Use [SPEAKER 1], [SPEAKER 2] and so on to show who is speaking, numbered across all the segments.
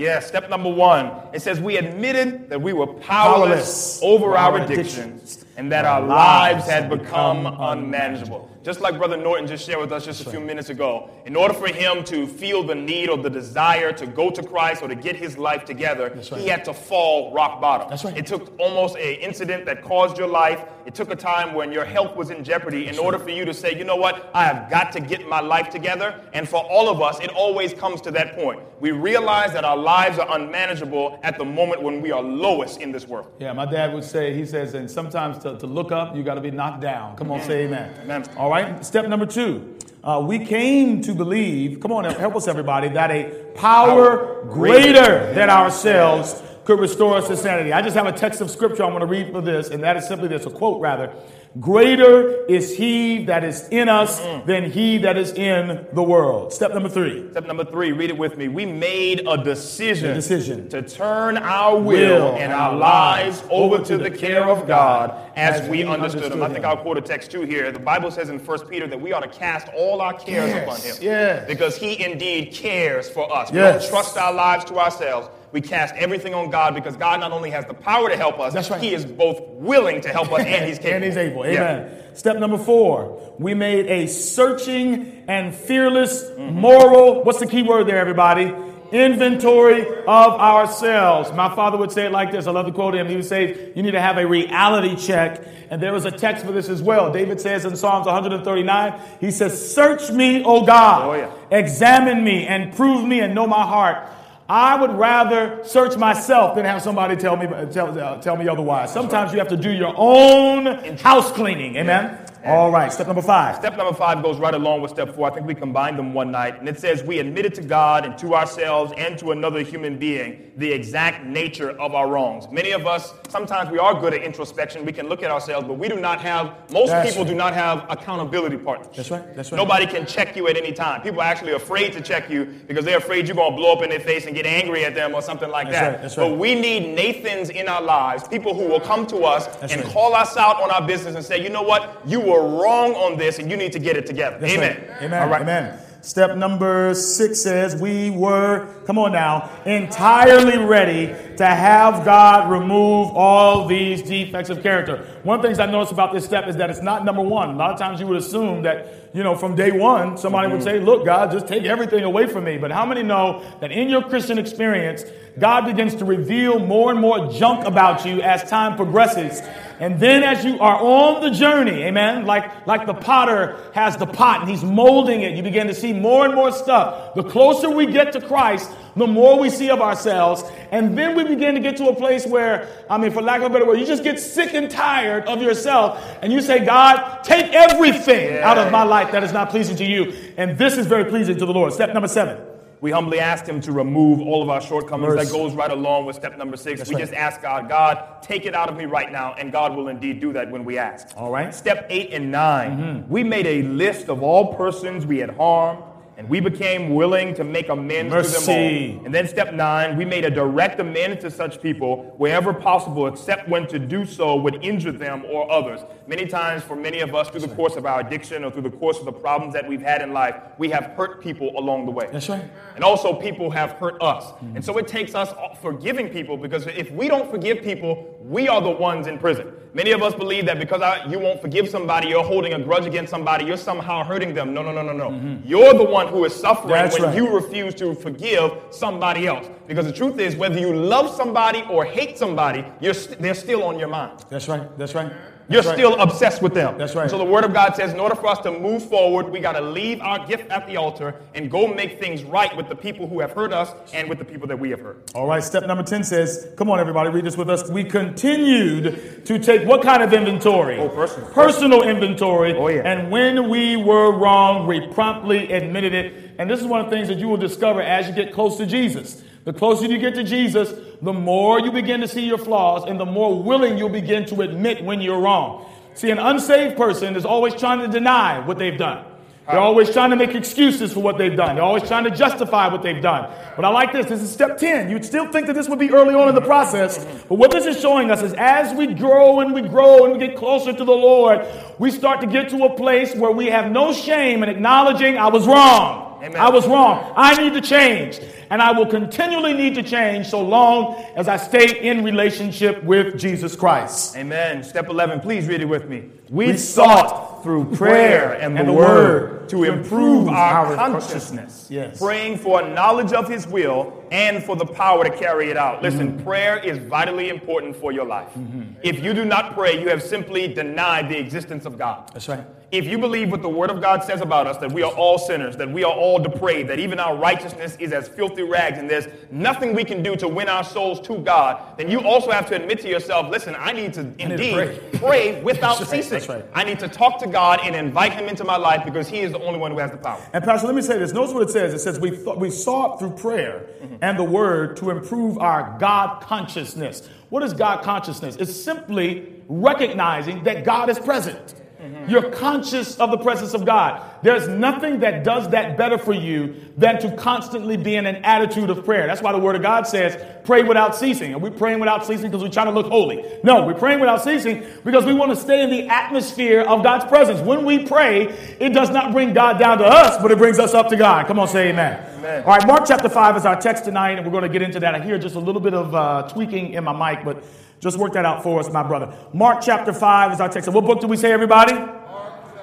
[SPEAKER 1] Yeah, step number one. It says we admitted that we were powerless, powerless over our addictions and that our lives had become unmanageable. Just like Brother Norton just shared with us just a few minutes ago, in order for him to feel the need or the desire to go to Christ or to get his life together, right. he had to fall rock bottom.
[SPEAKER 2] That's right.
[SPEAKER 1] It took almost an incident that caused your life. It took a time when your health was in jeopardy in order for you to say, you know what, I have got to get my life together. And for all of us, it always comes to that point. We realize that our lives are unmanageable at the moment when we are lowest in this world.
[SPEAKER 2] Yeah, my dad would say, he says, and sometimes to, to look up, you got to be knocked down. Come on, say amen.
[SPEAKER 1] Amen.
[SPEAKER 2] All right? Step number two. Uh, we came to believe, come on, help us everybody, that a power greater than ourselves could restore us to sanity. I just have a text of scripture I'm going to read for this, and that is simply this a quote rather. Greater is he that is in us mm. than he that is in the world. Step number three.
[SPEAKER 1] Step number three, read it with me. We made a decision,
[SPEAKER 2] a decision.
[SPEAKER 1] to turn our will, will and our lives over to the care of God as, as we understood, understood him. I think I'll quote a text too here. The Bible says in 1 Peter that we ought to cast all our cares
[SPEAKER 2] yes,
[SPEAKER 1] upon him.
[SPEAKER 2] Yes.
[SPEAKER 1] Because he indeed cares for us.
[SPEAKER 2] Yes. We
[SPEAKER 1] don't trust our lives to ourselves we cast everything on God because God not only has the power to help us,
[SPEAKER 2] That's right.
[SPEAKER 1] He is both willing to help us and He's capable.
[SPEAKER 2] and He's able. Amen. Yeah. Step number four, we made a searching and fearless mm-hmm. moral. What's the key word there, everybody? Inventory of ourselves. My father would say it like this. I love to quote him. He would say, You need to have a reality check. And there was a text for this as well. David says in Psalms 139, He says, Search me, O God.
[SPEAKER 1] Oh, yeah.
[SPEAKER 2] Examine me and prove me and know my heart I would rather search myself than have somebody tell me tell, uh, tell me otherwise. Sometimes you have to do your own house cleaning. Amen. All right, step number five.
[SPEAKER 1] Step number five goes right along with step four. I think we combined them one night. And it says, We admitted to God and to ourselves and to another human being the exact nature of our wrongs. Many of us, sometimes we are good at introspection. We can look at ourselves, but we do not have, most That's people right. do not have accountability partners.
[SPEAKER 2] That's right. That's right.
[SPEAKER 1] Nobody can check you at any time. People are actually afraid to check you because they're afraid you're going to blow up in their face and get angry at them or something like
[SPEAKER 2] That's
[SPEAKER 1] that.
[SPEAKER 2] Right. That's right.
[SPEAKER 1] But we need Nathans in our lives, people who will come to us
[SPEAKER 2] That's
[SPEAKER 1] and
[SPEAKER 2] right.
[SPEAKER 1] call us out on our business and say, you know what, you were wrong on this and you need to get it together.
[SPEAKER 2] That's
[SPEAKER 1] Amen.
[SPEAKER 2] Right. Amen. All right. Amen. Step number six says, We were, come on now, entirely ready to have God remove all these defects of character. One of the things I noticed about this step is that it's not number one. A lot of times you would assume that, you know, from day one, somebody mm-hmm. would say, Look, God, just take everything away from me. But how many know that in your Christian experience, God begins to reveal more and more junk about you as time progresses? And then as you are on the journey, amen, like, like the potter has the pot and he's molding it, you begin to see more and more stuff. The closer we get to Christ, the more we see of ourselves. And then we begin to get to a place where, I mean, for lack of a better word, you just get sick and tired of yourself and you say, God, take everything out of my life that is not pleasing to you. And this is very pleasing to the Lord. Step number seven.
[SPEAKER 1] We humbly ask Him to remove all of our shortcomings. That goes right along with step number six.
[SPEAKER 2] That's
[SPEAKER 1] we
[SPEAKER 2] right.
[SPEAKER 1] just ask God, God, take it out of me right now, and God will indeed do that when we ask.
[SPEAKER 2] All right.
[SPEAKER 1] Step eight and 9 mm-hmm. we made a list of all persons we had harmed and we became willing to make amends
[SPEAKER 2] Mercy.
[SPEAKER 1] to them all. And then step nine, we made a direct amends to such people wherever possible, except when to do so would injure them or others. Many times, for many of us, through the course of our addiction or through the course of the problems that we've had in life, we have hurt people along the way.
[SPEAKER 2] That's right.
[SPEAKER 1] And also, people have hurt us. Mm-hmm. And so it takes us forgiving people because if we don't forgive people, we are the ones in prison. Many of us believe that because I, you won't forgive somebody, you're holding a grudge against somebody, you're somehow hurting them. No, no, no, no, no. Mm-hmm. You're the one who is suffering
[SPEAKER 2] That's
[SPEAKER 1] when
[SPEAKER 2] right.
[SPEAKER 1] you refuse to forgive somebody else. Because the truth is, whether you love somebody or hate somebody, you're st- they're still on your mind.
[SPEAKER 2] That's right. That's right.
[SPEAKER 1] You're still obsessed with them.
[SPEAKER 2] That's right.
[SPEAKER 1] So the Word of God says, in order for us to move forward, we got to leave our gift at the altar and go make things right with the people who have hurt us and with the people that we have hurt.
[SPEAKER 2] All right. Step number 10 says, come on, everybody, read this with us. We continued to take what kind of inventory?
[SPEAKER 1] Oh, personal.
[SPEAKER 2] Personal inventory.
[SPEAKER 1] Oh, yeah.
[SPEAKER 2] And when we were wrong, we promptly admitted it. And this is one of the things that you will discover as you get close to Jesus. The closer you get to Jesus, the more you begin to see your flaws and the more willing you'll begin to admit when you're wrong. See, an unsaved person is always trying to deny what they've done. They're always trying to make excuses for what they've done. They're always trying to justify what they've done. But I like this. This is step 10. You'd still think that this would be early on in the process. But what this is showing us is as we grow and we grow and we get closer to the Lord, we start to get to a place where we have no shame in acknowledging I was wrong. Amen. I was wrong. I need to change. And I will continually need to change so long as I stay in relationship with Jesus Christ.
[SPEAKER 1] Amen. Step 11, please read it with me.
[SPEAKER 2] We, we sought through prayer and, and the word to improve our, consciousness,
[SPEAKER 1] yes. praying for knowledge of his will and for the power to carry it out. Listen, mm-hmm. prayer is vitally important for your life. Mm-hmm. If you do not pray, you have simply denied the existence of God.
[SPEAKER 2] That's right.
[SPEAKER 1] If you believe what the Word of God says about us, that we are all sinners, that we are all depraved, that even our righteousness is as filthy rags, and there's nothing we can do to win our souls to God, then you also have to admit to yourself, listen, I need to indeed need to pray. pray. without That's ceasing. Right. Right. I need to talk to God and invite Him into my life because He is the only one who has the power.
[SPEAKER 2] And Pastor, let me say this. Notice what it says. It says we, th- we sought through prayer mm-hmm. and the Word to improve our God consciousness. What is God consciousness? It's simply recognizing that God is present. Mm-hmm. You're conscious of the presence of God. There's nothing that does that better for you than to constantly be in an attitude of prayer. That's why the Word of God says, pray without ceasing. Are we praying without ceasing because we're trying to look holy? No, we're praying without ceasing because we want to stay in the atmosphere of God's presence. When we pray, it does not bring God down to us, but it brings us up to God. Come on, say amen. amen. All right, Mark chapter 5 is our text tonight, and we're going to get into that. I hear just a little bit of uh, tweaking in my mic, but just work that out for us, my brother. Mark chapter 5 is our text. what book do we say, everybody?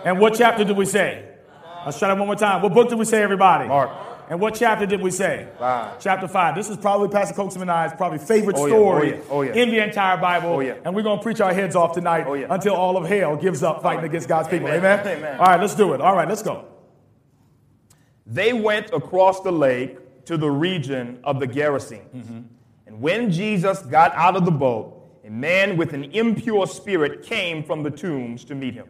[SPEAKER 2] And what chapter did we say? Let's try that one more time. What book did we say, everybody?
[SPEAKER 1] Mark.
[SPEAKER 2] And what chapter did we say?
[SPEAKER 1] Five.
[SPEAKER 2] Chapter five. This is probably Pastor Coaxman and I's probably favorite oh, story yeah. Oh, yeah. Oh, yeah. in the entire Bible.
[SPEAKER 1] Oh, yeah.
[SPEAKER 2] And we're going to preach our heads off tonight
[SPEAKER 1] oh,
[SPEAKER 2] until all of hell gives up fighting right. against God's people.
[SPEAKER 1] Amen. Amen. Amen.
[SPEAKER 2] All right, let's do it. All right, let's go.
[SPEAKER 1] They went across the lake to the region of the Gerasenes. Mm-hmm. And when Jesus got out of the boat, a man with an impure spirit came from the tombs to meet him.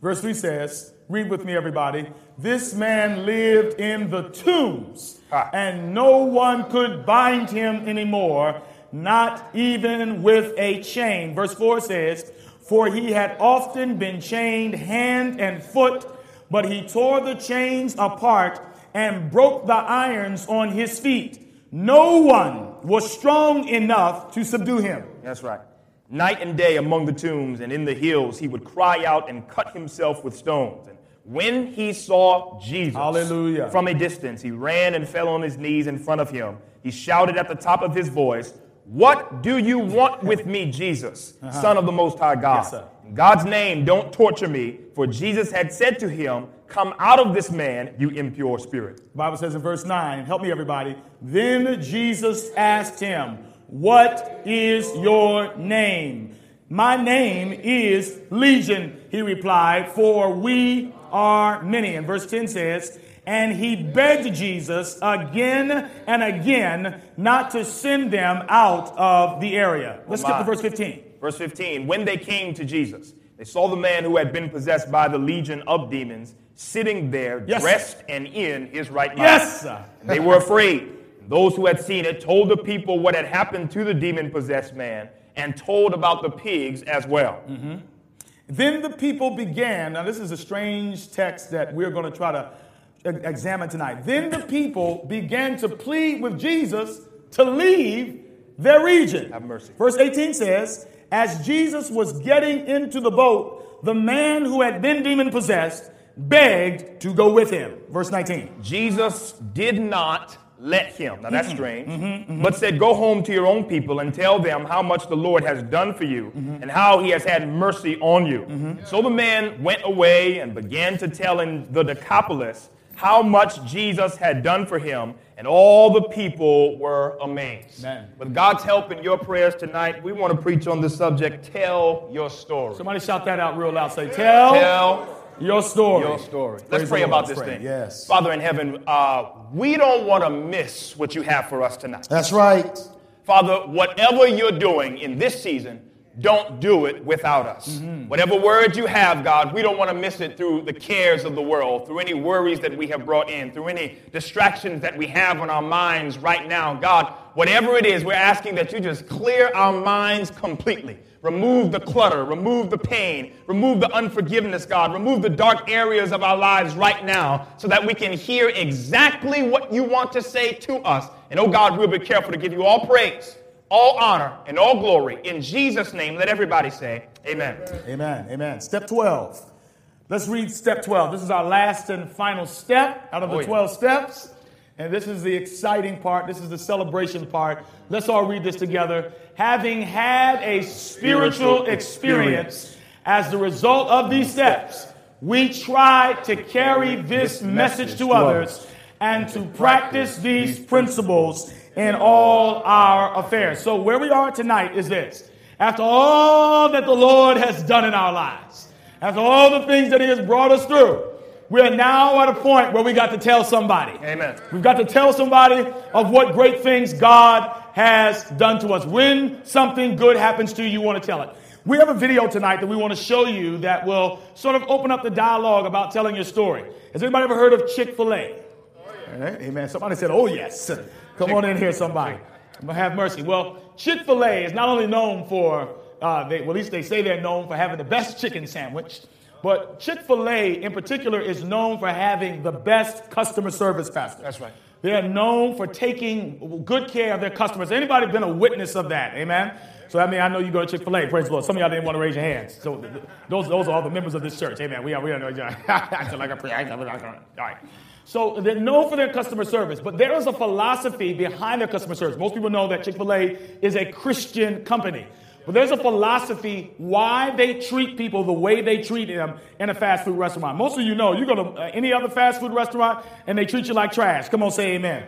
[SPEAKER 2] Verse 3 says, read with me, everybody. This man lived in the tombs, and no one could bind him anymore, not even with a chain. Verse 4 says, For he had often been chained hand and foot, but he tore the chains apart and broke the irons on his feet. No one was strong enough to subdue him.
[SPEAKER 1] That's right. Night and day among the tombs and in the hills, he would cry out and cut himself with stones. And when he saw Jesus
[SPEAKER 2] Hallelujah.
[SPEAKER 1] from a distance, he ran and fell on his knees in front of him. He shouted at the top of his voice, What do you want with me, Jesus, uh-huh. Son of the Most High God? Yes, in God's name, don't torture me. For Jesus had said to him, Come out of this man, you impure spirit.
[SPEAKER 2] The Bible says in verse 9, help me everybody. Then Jesus asked him, what is your name? My name is Legion, he replied, for we are many. And verse 10 says, and he begged Jesus again and again not to send them out of the area. Let's skip to verse 15.
[SPEAKER 1] Verse 15. When they came to Jesus, they saw the man who had been possessed by the legion of demons sitting there, yes. dressed and in his right mind.
[SPEAKER 2] Yes. sir.
[SPEAKER 1] they were afraid. Those who had seen it told the people what had happened to the demon possessed man and told about the pigs as well.
[SPEAKER 2] Mm-hmm. Then the people began. Now, this is a strange text that we're going to try to examine tonight. Then the people began to plead with Jesus to leave their region.
[SPEAKER 1] Have mercy.
[SPEAKER 2] Verse 18 says, As Jesus was getting into the boat, the man who had been demon possessed begged to go with him. Verse 19.
[SPEAKER 1] Jesus did not let him. Now that's mm-hmm. strange. Mm-hmm, mm-hmm. But said, Go home to your own people and tell them how much the Lord has done for you mm-hmm. and how he has had mercy on you. Mm-hmm. So the man went away and began to tell in the Decapolis how much Jesus had done for him, and all the people were amazed.
[SPEAKER 2] Amen.
[SPEAKER 1] With God's help in your prayers tonight, we want to preach on the subject Tell Your Story.
[SPEAKER 2] Somebody shout that out real loud. Say, Tell.
[SPEAKER 1] Tell
[SPEAKER 2] your story.
[SPEAKER 1] Your story. Let's pray about this pray. thing.
[SPEAKER 2] Yes.
[SPEAKER 1] Father in heaven, uh, we don't want to miss what you have for us tonight.
[SPEAKER 2] That's right.
[SPEAKER 1] Father, whatever you're doing in this season, don't do it without us. Mm-hmm. Whatever words you have, God, we don't want to miss it through the cares of the world, through any worries that we have brought in, through any distractions that we have on our minds right now. God, whatever it is, we're asking that you just clear our minds completely. Remove the clutter, remove the pain, remove the unforgiveness, God. Remove the dark areas of our lives right now so that we can hear exactly what you want to say to us. And oh God, we'll be careful to give you all praise, all honor, and all glory. In Jesus' name, let everybody say, Amen.
[SPEAKER 2] Amen. Amen. Step 12. Let's read step 12. This is our last and final step out of the
[SPEAKER 1] Oh, yeah.
[SPEAKER 2] 12 steps. And this is the exciting part. This is the celebration part. Let's all read this together. Having had a spiritual experience as the result of these steps, we try to carry this message to others and to practice these principles in all our affairs. So, where we are tonight is this. After all that the Lord has done in our lives, after all the things that He has brought us through, we are now at a point where we got to tell somebody.
[SPEAKER 1] Amen.
[SPEAKER 2] We've got to tell somebody of what great things God has done to us. When something good happens to you, you want to tell it. We have a video tonight that we want to show you that will sort of open up the dialogue about telling your story. Has anybody ever heard of Chick fil A? Amen. Somebody said, oh, yes. Come on in here, somebody. Have mercy. Well, Chick fil A is not only known for, uh, they, well, at least they say they're known for having the best chicken sandwich, but Chick fil A in particular is known for having the best customer service, Pastor.
[SPEAKER 1] That's right.
[SPEAKER 2] They are known for taking good care of their customers. Anybody been a witness of that? Amen. So I mean, I know you go to Chick Fil A. Praise the Lord. Some of y'all didn't want to raise your hands. So th- th- those, those are all the members of this church. Amen. We are we are like a pre- All right. So they're known for their customer service, but there is a philosophy behind their customer service. Most people know that Chick Fil A is a Christian company. But there's a philosophy why they treat people the way they treat them in a fast food restaurant. Most of you know, you go to uh, any other fast food restaurant and they treat you like trash. Come on, say amen.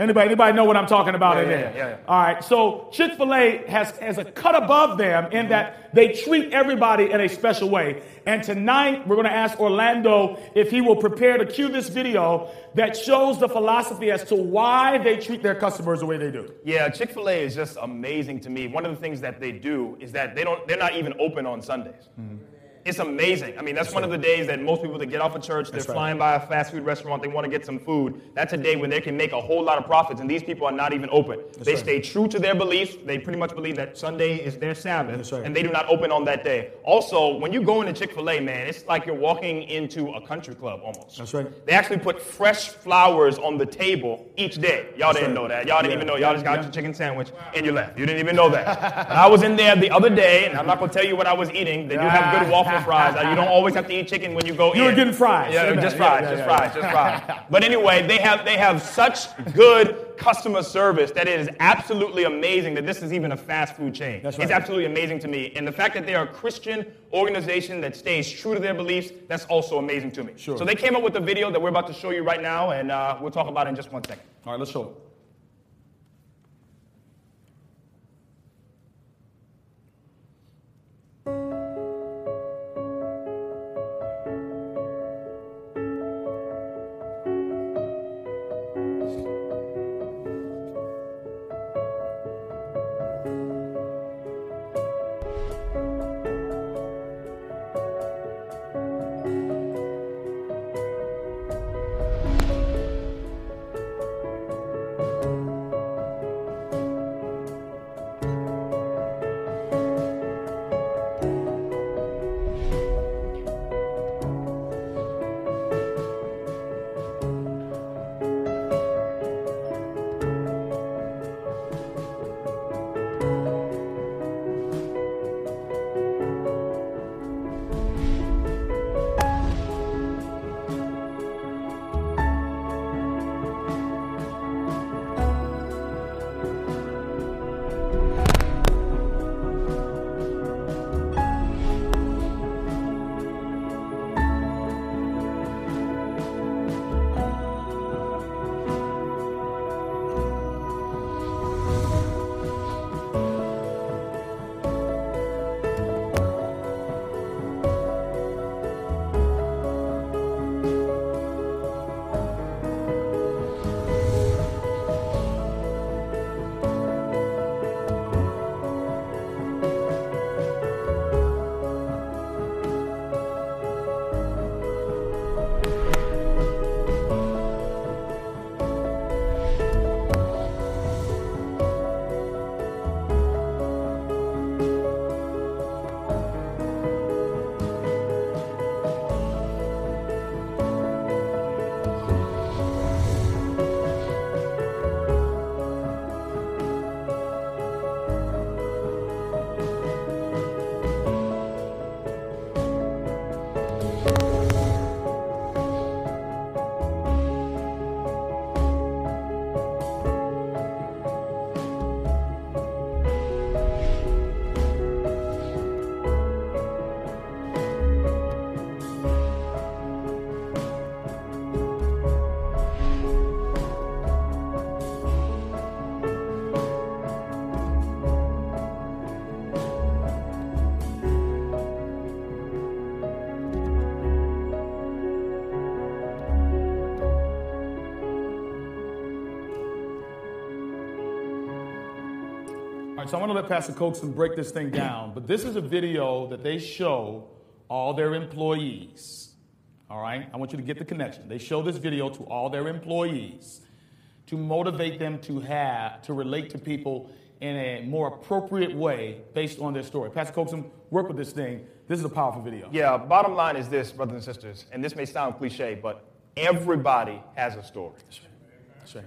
[SPEAKER 2] Anybody, anybody know what I'm talking about?
[SPEAKER 1] Yeah,
[SPEAKER 2] amen.
[SPEAKER 1] yeah, yeah, yeah.
[SPEAKER 2] All right. So Chick Fil A has has a cut above them in that they treat everybody in a special way. And tonight we're going to ask Orlando if he will prepare to cue this video that shows the philosophy as to why they treat their customers the way they do.
[SPEAKER 1] Yeah, Chick Fil A is just amazing to me. One of the things that they do is that they don't. They're not even open on Sundays. Mm-hmm. It's amazing. I mean, that's one of the days that most people that get off of church, they're
[SPEAKER 2] That's right.
[SPEAKER 1] flying by a fast food restaurant, they want to get some food. That's a day when they can make a whole lot of profits, and these people are not even open. they
[SPEAKER 2] right.
[SPEAKER 1] stay true to their beliefs. They pretty much believe that Sunday is their Sabbath,
[SPEAKER 2] That's right.
[SPEAKER 1] and they do not open on that day. Also, when you go into Chick Fil A, man, it's like you're walking into a country club almost.
[SPEAKER 2] That's right.
[SPEAKER 1] They actually put fresh flowers on the table each day. Y'all didn't
[SPEAKER 2] right.
[SPEAKER 1] know that. Y'all didn't
[SPEAKER 2] Yeah.
[SPEAKER 1] even know. Y'all just got
[SPEAKER 2] Yeah.
[SPEAKER 1] your chicken sandwich and you left. You didn't even know that. I was in there the other day, and I'm not gonna tell you what I was eating. They do have good fries. Uh, You don't always have to eat chicken when you go
[SPEAKER 2] You
[SPEAKER 1] in.
[SPEAKER 2] were getting fries.
[SPEAKER 1] Yeah, just fries,
[SPEAKER 2] yeah,
[SPEAKER 1] just
[SPEAKER 2] yeah,
[SPEAKER 1] fries, just fries. But anyway, they have they have such good customer service that it is absolutely amazing that this is even a fast food chain.
[SPEAKER 2] That's right.
[SPEAKER 1] It's absolutely amazing to me. And the fact that they are a Christian organization that stays true to their beliefs, that's also amazing to me.
[SPEAKER 2] Sure.
[SPEAKER 1] So they came up with a video that we're about to show you right now, and uh, we'll talk about it in just one second.
[SPEAKER 2] All right, let's show it. So I'm going to let Pastor Coaxon break this thing down, but this is a video that they show all their employees. All right, I want you to get the connection. They show this video to all their employees to motivate them to have to relate to people in a more appropriate way based on their story. Pastor Coaxon, work with this thing. This is a powerful video.
[SPEAKER 1] Yeah, bottom line is this, brothers and sisters, and this may sound cliche, but everybody has a story.
[SPEAKER 2] That's right. That's right.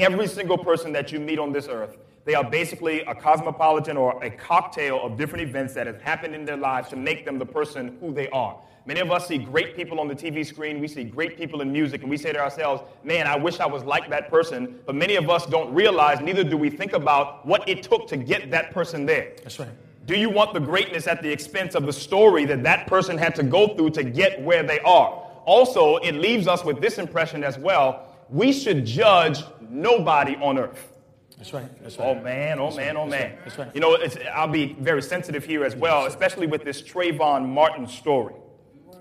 [SPEAKER 1] Every single person that you meet on this earth, they are basically a cosmopolitan or a cocktail of different events that have happened in their lives to make them the person who they are. Many of us see great people on the TV screen, we see great people in music, and we say to ourselves, man, I wish I was like that person. But many of us don't realize, neither do we think about what it took to get that person there.
[SPEAKER 2] That's right.
[SPEAKER 1] Do you want the greatness at the expense of the story that that person had to go through to get where they are? Also, it leaves us with this impression as well we should judge nobody on earth.
[SPEAKER 2] That's right. That's right.
[SPEAKER 1] Oh man, oh
[SPEAKER 2] That's
[SPEAKER 1] man, oh,
[SPEAKER 2] right.
[SPEAKER 1] oh man.
[SPEAKER 2] That's right.
[SPEAKER 1] You know, it's, I'll be very sensitive here as well, especially with this Trayvon Martin story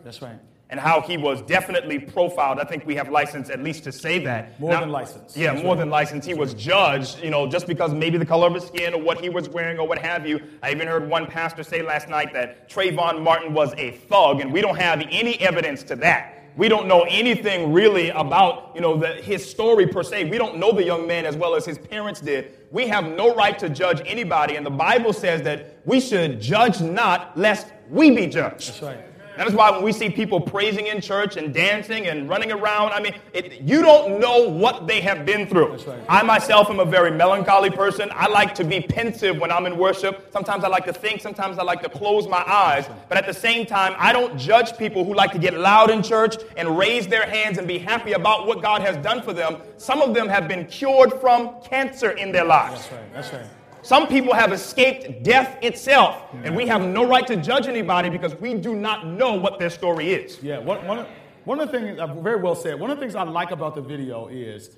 [SPEAKER 2] That's right.
[SPEAKER 1] and how he was definitely profiled. I think we have license at least to say that.
[SPEAKER 2] More than license.
[SPEAKER 1] Yeah,
[SPEAKER 2] That's
[SPEAKER 1] more
[SPEAKER 2] right.
[SPEAKER 1] than license. He was judged, you know, just because maybe the color of his skin or what he was wearing or what have you. I even heard one pastor say last night that Trayvon Martin was a thug, and we don't have any evidence to that. We don't know anything really about, you know, the, his story per se. We don't know the young man as well as his parents did. We have no right to judge anybody, and the Bible says that we should judge not lest we be judged.
[SPEAKER 2] That's right.
[SPEAKER 1] That is why when we see people praising in church and dancing and running around, I mean, it, you don't know what they have been through.
[SPEAKER 2] Right.
[SPEAKER 1] I myself am a very melancholy person. I like to be pensive when I'm in worship. Sometimes I like to think, sometimes I like to close my eyes. But at the same time, I don't judge people who like to get loud in church and raise their hands and be happy about what God has done for them. Some of them have been cured from cancer in their lives.
[SPEAKER 2] That's right. That's right.
[SPEAKER 1] Some people have escaped death itself, and we have no right to judge anybody because we do not know what their story is.
[SPEAKER 2] Yeah, one, one, of- one of the things, uh, very well said, one of the things I like about the video is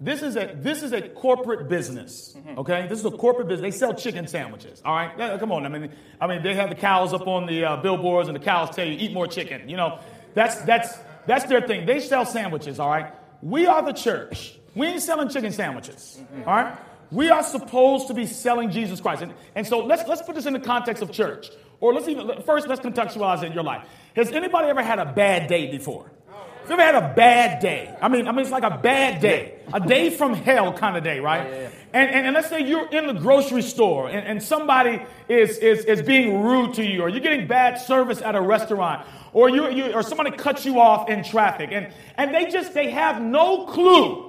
[SPEAKER 2] this is a, this is a corporate business, okay? This is a corporate business. They sell chicken sandwiches, all right? Come on, I mean, I mean, they have the cows up on the uh, billboards and the cows tell you, eat more chicken. You know, that's, that's, that's their thing. They sell sandwiches, all right? We are the church. We ain't selling chicken sandwiches, all right? We are supposed to be selling Jesus Christ. And, and so let's, let's put this in the context of church. Or let's even, first, let's contextualize it in your life. Has anybody ever had a bad day before? Have you ever had a bad day? I mean, I mean, it's like a bad day, a day from hell kind of day, right? And, and, and let's say you're in the grocery store and, and somebody is, is, is being rude to you, or you're getting bad service at a restaurant, or you, you or somebody cuts you off in traffic, and, and they just they have no clue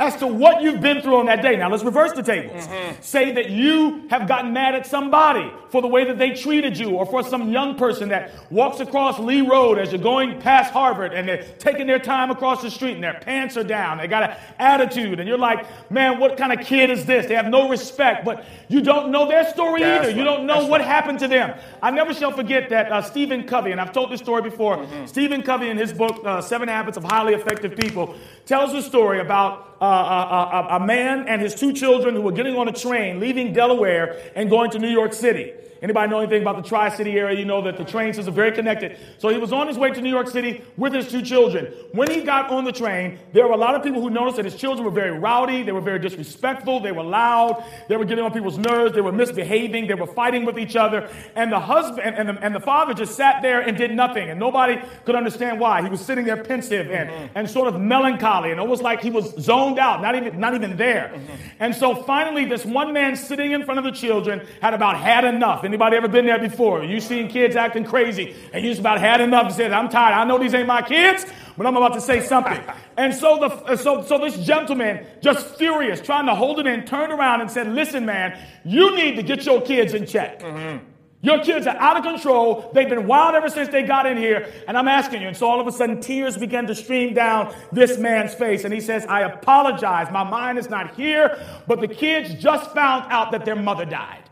[SPEAKER 2] as to what you've been through on that day. Now let's reverse the tables. Say that you have gotten mad at somebody for the way that they treated you, or for some young person that walks across Lee Road as you're going past Harvard and they're taking their time across the street and their pants are down. They got an attitude, and you're like, man, what kind of kid is this? They have no respect, but you don't know their story
[SPEAKER 1] That's
[SPEAKER 2] either. You don't know
[SPEAKER 1] That's
[SPEAKER 2] what
[SPEAKER 1] right.
[SPEAKER 2] happened to them. I never shall forget that uh, Stephen Covey, and I've told this story before.
[SPEAKER 1] Mm-hmm.
[SPEAKER 2] Stephen Covey, in his book uh, Seven Habits of Highly Effective People, tells a story about a, a, a man and his two children who were getting on a train, leaving Delaware and going to New York City. Anybody know anything about the Tri-City area? You know that the train systems are very connected. So he was on his way to New York City with his two children. When he got on the train, there were a lot of people who noticed that his children were very rowdy, they were very disrespectful, they were loud, they were getting on people's nerves, they were misbehaving, they were fighting with each other. And the husband and, the, and the father just sat there and did nothing. And nobody could understand why. He was sitting there pensive and, mm-hmm. and sort of melancholy and almost like he was zoned out, not even, not even there. Mm-hmm. And so finally, this one man sitting in front of the children had about had enough. Anybody ever been there before? You seen kids acting crazy and you just about had enough and said, I'm tired. I know these ain't my kids, but I'm about to say something. And so the uh, so so this gentleman, just furious, trying to hold it in, turned around and said, Listen, man, you need to get your kids in check. Mm-hmm. Your kids are out of control. They've been wild ever since they got in here. And I'm asking you. And so all of a sudden, tears began to stream down this man's face. And he says, I apologize. My mind is not here, but the kids just found out that their mother died.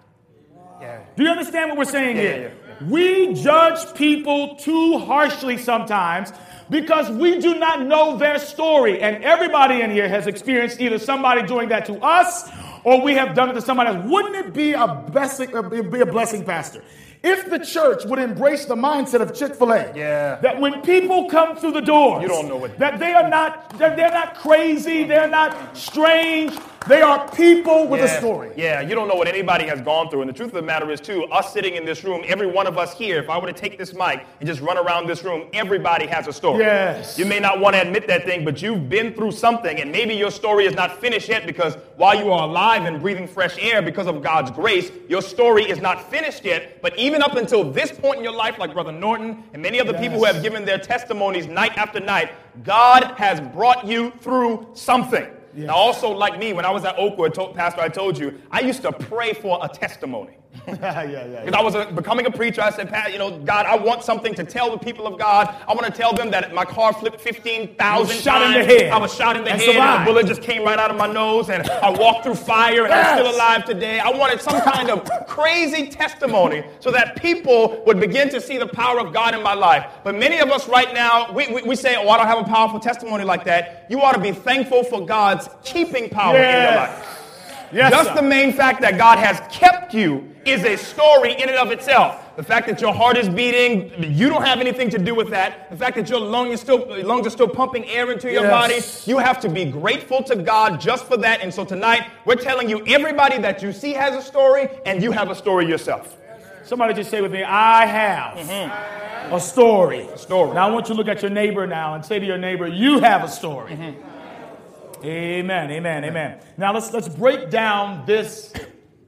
[SPEAKER 2] Do you understand what we're saying
[SPEAKER 1] Yeah,
[SPEAKER 2] here?
[SPEAKER 1] yeah,
[SPEAKER 2] We judge people too harshly sometimes because we do not know their story. And everybody in here has experienced either somebody doing that to us or we have done it to somebody else. Wouldn't it be a blessing, uh, be a blessing, Pastor? If the church would embrace the mindset of Chick-fil-A,
[SPEAKER 1] Yeah.
[SPEAKER 2] that when people come through the doors,
[SPEAKER 1] You don't know what-
[SPEAKER 2] that they are not, that they're not crazy, they're not strange, They are people with
[SPEAKER 1] yeah.
[SPEAKER 2] a story.
[SPEAKER 1] Yeah, you don't know what anybody has gone through. And the truth of the matter is, too, us sitting in this room, every one of us here, if I were to take this mic and just run around this room, everybody has a story.
[SPEAKER 2] Yes.
[SPEAKER 1] You may not want to admit that thing, but you've been through something, and maybe your story is not finished yet because while you are alive and breathing fresh air because of God's grace, your story is not finished yet. But even up until this point in your life, like Brother Norton and many other yes. people who have given their testimonies night after night, God has brought you through something. Now, also like me, when I was at Oakwood, told, Pastor, I told you, I used to pray for a testimony. yeah, yeah, yeah. Because I was a, becoming a preacher, I said, Pat, you know, God, I want something to tell the people of God. I want to tell them that my car flipped 15,000
[SPEAKER 2] Shot in the head.
[SPEAKER 1] I was shot in the and head, survived. and a bullet just came right out of my nose, and I walked through fire, and yes. I'm still alive today. I wanted some kind of crazy testimony so that people would begin to see the power of God in my life. But many of us right now, we, we, we say, oh, I don't have a powerful testimony like that. You ought to be thankful for God's keeping power yes. in your life. Yes, Just sir. the main fact that God has kept you is a story in and of itself. The fact that your heart is beating, you don't have anything to do with that. The fact that your lungs are still, lungs are still pumping air into your yes. body, you have to be grateful to God just for that. And so tonight, we're telling you everybody that you see has a story, and you have a story yourself.
[SPEAKER 2] Somebody just say with me, I have. Mm-hmm. A story.
[SPEAKER 1] A story.
[SPEAKER 2] Now I want you to look at your neighbor now and say to your neighbor, You have a story. Mm-hmm. Amen, amen, amen. Now let's let's break down this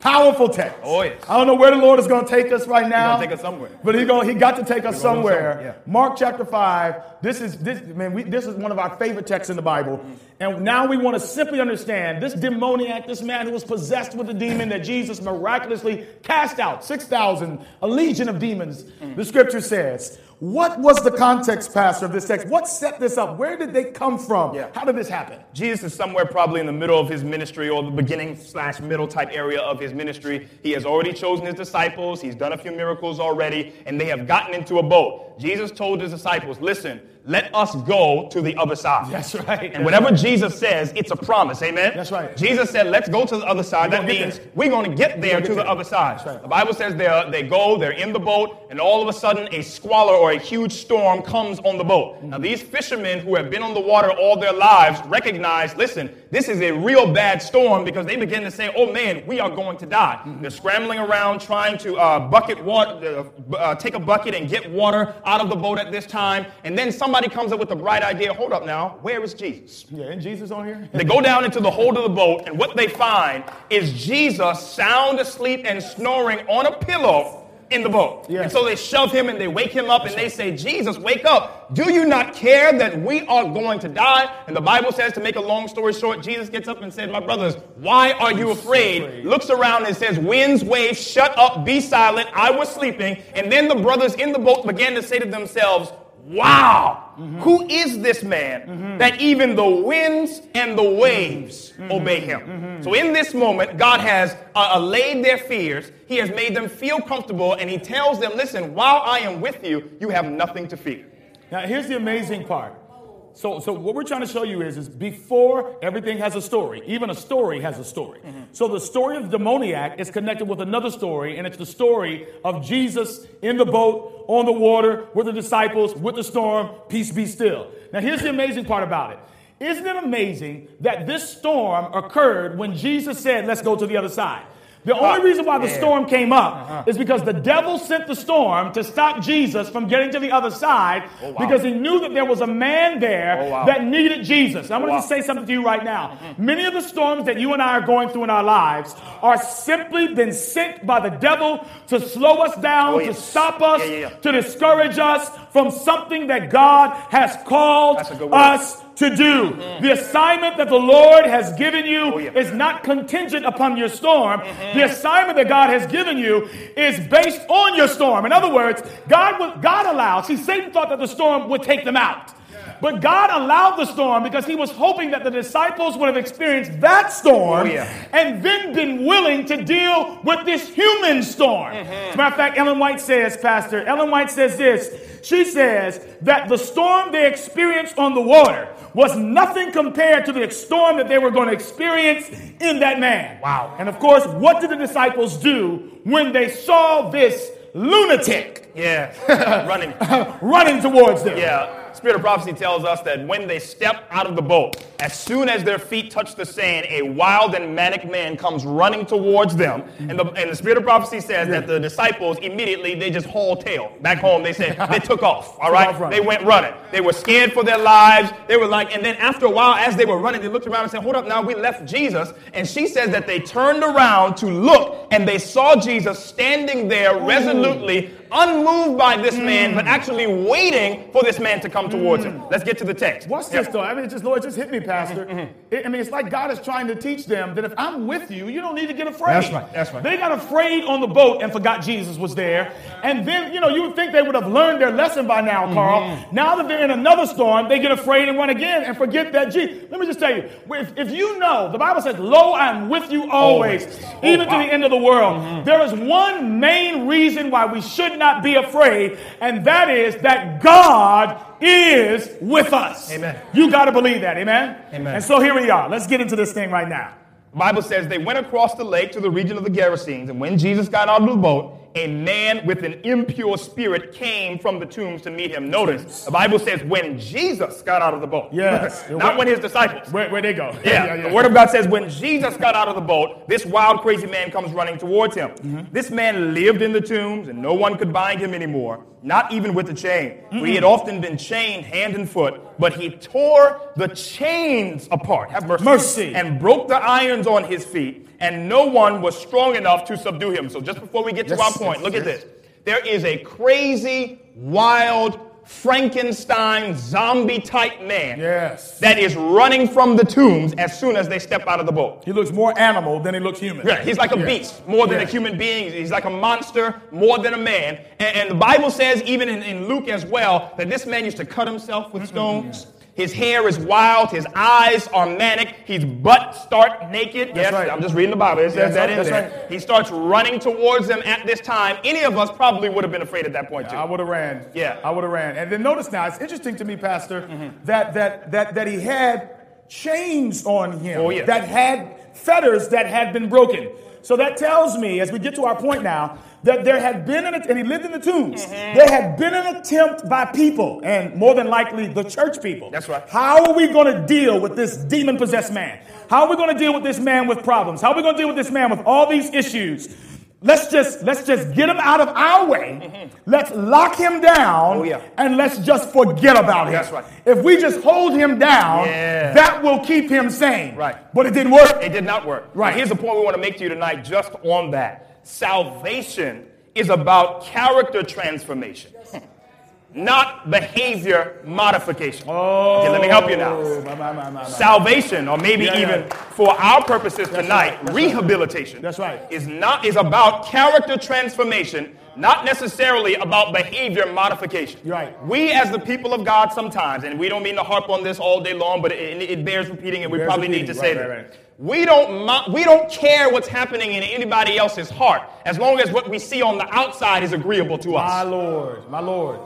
[SPEAKER 2] powerful text.
[SPEAKER 1] Oh yes.
[SPEAKER 2] I don't know where the Lord is going to take us right now.
[SPEAKER 1] He's going to take us somewhere.
[SPEAKER 2] But he going he got to take us somewhere. somewhere. Yeah. Mark chapter five. This is this man. We, this is one of our favorite texts in the Bible. Mm-hmm. And now we want to simply understand this demoniac, this man who was possessed with a demon that Jesus miraculously cast out, six thousand, a legion of demons. Mm-hmm. The Scripture says. What was the context, Pastor, of this text? What set this up? Where did they come from? Yeah. How did this happen?
[SPEAKER 1] Jesus is somewhere probably in the middle of his ministry or the beginning slash middle type area of his ministry. He has already chosen his disciples. He's done a few miracles already, and they have gotten into a boat. Jesus told his disciples, listen, let us go to the other side.
[SPEAKER 2] That's right.
[SPEAKER 1] And whatever. Jesus says, it's a promise. Amen.
[SPEAKER 2] That's right.
[SPEAKER 1] Jesus said, let's go to the other side. That means we're going to get there to the there. other side. Right. The Bible says they they go, they're in the boat, and all of a sudden a squalor or a huge storm comes on the boat. Mm-hmm. Now these fishermen who have been on the water all their lives recognize, listen, this is a real bad storm because they begin to say, oh man, we are going to die. Mm-hmm. They're scrambling around trying to uh, bucket water, uh, uh, take a bucket and get water out of the boat at this time, and then some somebody comes up with a bright idea, hold up now, where is Jesus?
[SPEAKER 2] Yeah, isn't Jesus on here?
[SPEAKER 1] they go down into the hold of the boat, and what they find is Jesus sound asleep and snoring on a pillow in the boat. Yes. And so they shove him and they wake him up and they say, Jesus, wake up. Do you not care that we are going to die? And the Bible says, to make a long story short, Jesus gets up and said, My brothers, why are you afraid? afraid? Looks around and says, Winds, waves, shut up, be silent. I was sleeping. And then the brothers in the boat began to say to themselves, wow, mm-hmm. who is this man mm-hmm. that even the winds and the waves mm-hmm. obey him? Mm-hmm. So in this moment, God has uh, allayed their fears. He has made them feel comfortable, and he tells them, listen, while I am with you, you have nothing to fear.
[SPEAKER 2] Now, here's the amazing part. So, so what we're trying to show you is, is before everything has a story, even a story has a story. Mm-hmm. So the story of the demoniac is connected with another story, and it's the story of Jesus in the boat, on the water, with the disciples, with the storm, peace be still. Now here's the amazing part about it. Isn't it amazing that this storm occurred when Jesus said, let's go to the other side? The only reason why the storm came up uh-huh. is because the devil sent the storm to stop Jesus from getting to the other side oh, wow. because he knew that there was a man there oh, wow. that needed Jesus. I'm going to wow. say something to you right now. Mm-hmm. Many of the storms that you and I are going through in our lives are simply been sent by the devil to slow us down, oh, yes. to stop us, yeah, yeah, to discourage us from something that God has called us to do. Mm-hmm. The assignment that the Lord has given you oh, yeah. is not contingent upon your storm. Mm-hmm. The assignment that God has given you is based on your storm. In other words, God will, God allows. See, Satan thought that the storm would take them out. But God allowed the storm because he was hoping that the disciples would have experienced that storm oh, yeah. and then been willing to deal with this human storm. Mm-hmm. As a matter of fact, Ellen White says, Pastor, Ellen White says this. She says that the storm they experienced on the water was nothing compared to the storm that they were going to experience in that man.
[SPEAKER 1] Wow.
[SPEAKER 2] And of course, what did the disciples do when they saw this lunatic?
[SPEAKER 1] Yeah, running.
[SPEAKER 2] running towards them.
[SPEAKER 1] Yeah Spirit of prophecy tells us that when they step out of the boat, as soon as their feet touch the sand, a wild and manic man comes running towards them. And the, and the Spirit of prophecy says that the disciples immediately they just haul tail back home. They said they took off. All right, they went running. They were scared for their lives. They were like, and then after a while, as they were running, they looked around and said, "Hold up, now we left Jesus." And she says that they turned around to look, and they saw Jesus standing there resolutely, unmoved by this man, but actually waiting for this man to come towards him. Let's get to the text.
[SPEAKER 2] What's
[SPEAKER 1] Yep.
[SPEAKER 2] this though? I mean, it just Lord, just hit me, Pastor.
[SPEAKER 1] Mm-hmm,
[SPEAKER 2] It- I mean, it's like God is trying to teach them that if I'm with you, you don't need to get afraid.
[SPEAKER 1] That's right, that's right.
[SPEAKER 2] They got afraid on the boat and forgot Jesus was there, and then you know you would think they would have learned their lesson by now, Carl.
[SPEAKER 1] Mm-hmm.
[SPEAKER 2] Now that they're in another storm, they get afraid and run again and forget that Jesus. Let me just tell you, if, if you know, the Bible says, "Lo, I'm with you always,
[SPEAKER 1] Always.
[SPEAKER 2] even
[SPEAKER 1] Oh, wow.
[SPEAKER 2] to the end of the world."
[SPEAKER 1] Mm-hmm.
[SPEAKER 2] There is one main reason why we should not be afraid, and that is that God is with us.
[SPEAKER 1] Amen.
[SPEAKER 2] You got to believe that. Amen.
[SPEAKER 1] Amen.
[SPEAKER 2] And so here we are. Let's get into this thing right now.
[SPEAKER 1] The Bible says they went across the lake to the region of the Gerasenes, and when Jesus got out of the boat, a man with an impure spirit came from the tombs to meet him. Notice, the Bible says when Jesus got out of the boat.
[SPEAKER 2] Yes.
[SPEAKER 1] Not when his disciples.
[SPEAKER 2] Where, where they go?
[SPEAKER 1] Yeah, the Word of God says when Jesus got out of the boat, this wild, crazy man comes running towards him.
[SPEAKER 2] Mm-hmm.
[SPEAKER 1] This man lived in the tombs, and no one could bind him anymore, not even with a chain. For he had often been chained hand and foot, but he tore the chains apart. Have mercy.
[SPEAKER 2] Mercy.
[SPEAKER 1] And broke the irons on his feet, and no one was strong enough to subdue him. So just before we get to
[SPEAKER 2] Yes,
[SPEAKER 1] our point,
[SPEAKER 2] yes,
[SPEAKER 1] look at this. There is a crazy, wild, Frankenstein zombie type man
[SPEAKER 2] Yes.
[SPEAKER 1] that is running from the tombs as soon as they step out of the boat.
[SPEAKER 2] He looks more animal than he looks human.
[SPEAKER 1] Yeah, he's like a
[SPEAKER 2] Yeah.
[SPEAKER 1] beast, more than
[SPEAKER 2] Yeah.
[SPEAKER 1] a human being. He's like a monster, more than a man. And, and the Bible says, even in, in Luke as well, that this man used to cut himself with stones. His hair is wild. His eyes are manic. His butt start naked. yes,
[SPEAKER 2] right.
[SPEAKER 1] I'm just reading the Bible. It says
[SPEAKER 2] That's
[SPEAKER 1] that in there.
[SPEAKER 2] right.
[SPEAKER 1] He starts running towards them at this time. Any of us probably would have been afraid at that point too.
[SPEAKER 2] I would have ran.
[SPEAKER 1] Yeah.
[SPEAKER 2] I would have ran. And then notice now, it's interesting to me, Pastor, mm-hmm. that that that that he had chains on him
[SPEAKER 1] Oh, yeah.
[SPEAKER 2] that had fetters that had been broken. So that tells me, as we get to our point now, that there had been an attempt. and he lived in the tombs.
[SPEAKER 1] Mm-hmm.
[SPEAKER 2] There had been an attempt by people, and more than likely the church people.
[SPEAKER 1] That's right.
[SPEAKER 2] How are we going to deal with this demon possessed man? How are we going to deal with this man with problems? How are we going to deal with this man with all these issues? Let's just let's just get him out of our way. Let's lock him down,
[SPEAKER 1] Mm-hmm. Oh, yeah.
[SPEAKER 2] and let's just forget about him.
[SPEAKER 1] That's right.
[SPEAKER 2] If we just hold him down,
[SPEAKER 1] Yeah.
[SPEAKER 2] that will keep him sane.
[SPEAKER 1] Right.
[SPEAKER 2] But it didn't work.
[SPEAKER 1] It did not work.
[SPEAKER 2] Right.
[SPEAKER 1] Here's the point we want to make to you tonight just on that. Salvation is about character transformation, not behavior modification.
[SPEAKER 2] Oh,
[SPEAKER 1] Okay, let me help you now.
[SPEAKER 2] Oh, my, my, my, my.
[SPEAKER 1] Salvation, or maybe
[SPEAKER 2] Yeah, yeah.
[SPEAKER 1] even for our purposes tonight,
[SPEAKER 2] right, that's
[SPEAKER 1] rehabilitation
[SPEAKER 2] That's right.
[SPEAKER 1] is not is about character transformation, not necessarily about behavior modification.
[SPEAKER 2] Right.
[SPEAKER 1] We as the people of God sometimes, and we don't mean to harp on this all day long, but it, it bears repeating, and we probably need to
[SPEAKER 2] repeating.
[SPEAKER 1] say
[SPEAKER 2] Right,
[SPEAKER 1] that.
[SPEAKER 2] Right, right.
[SPEAKER 1] We don't we don't care what's happening in anybody else's heart, as long as what we see on the outside is agreeable to us.
[SPEAKER 2] My Lord, my Lord.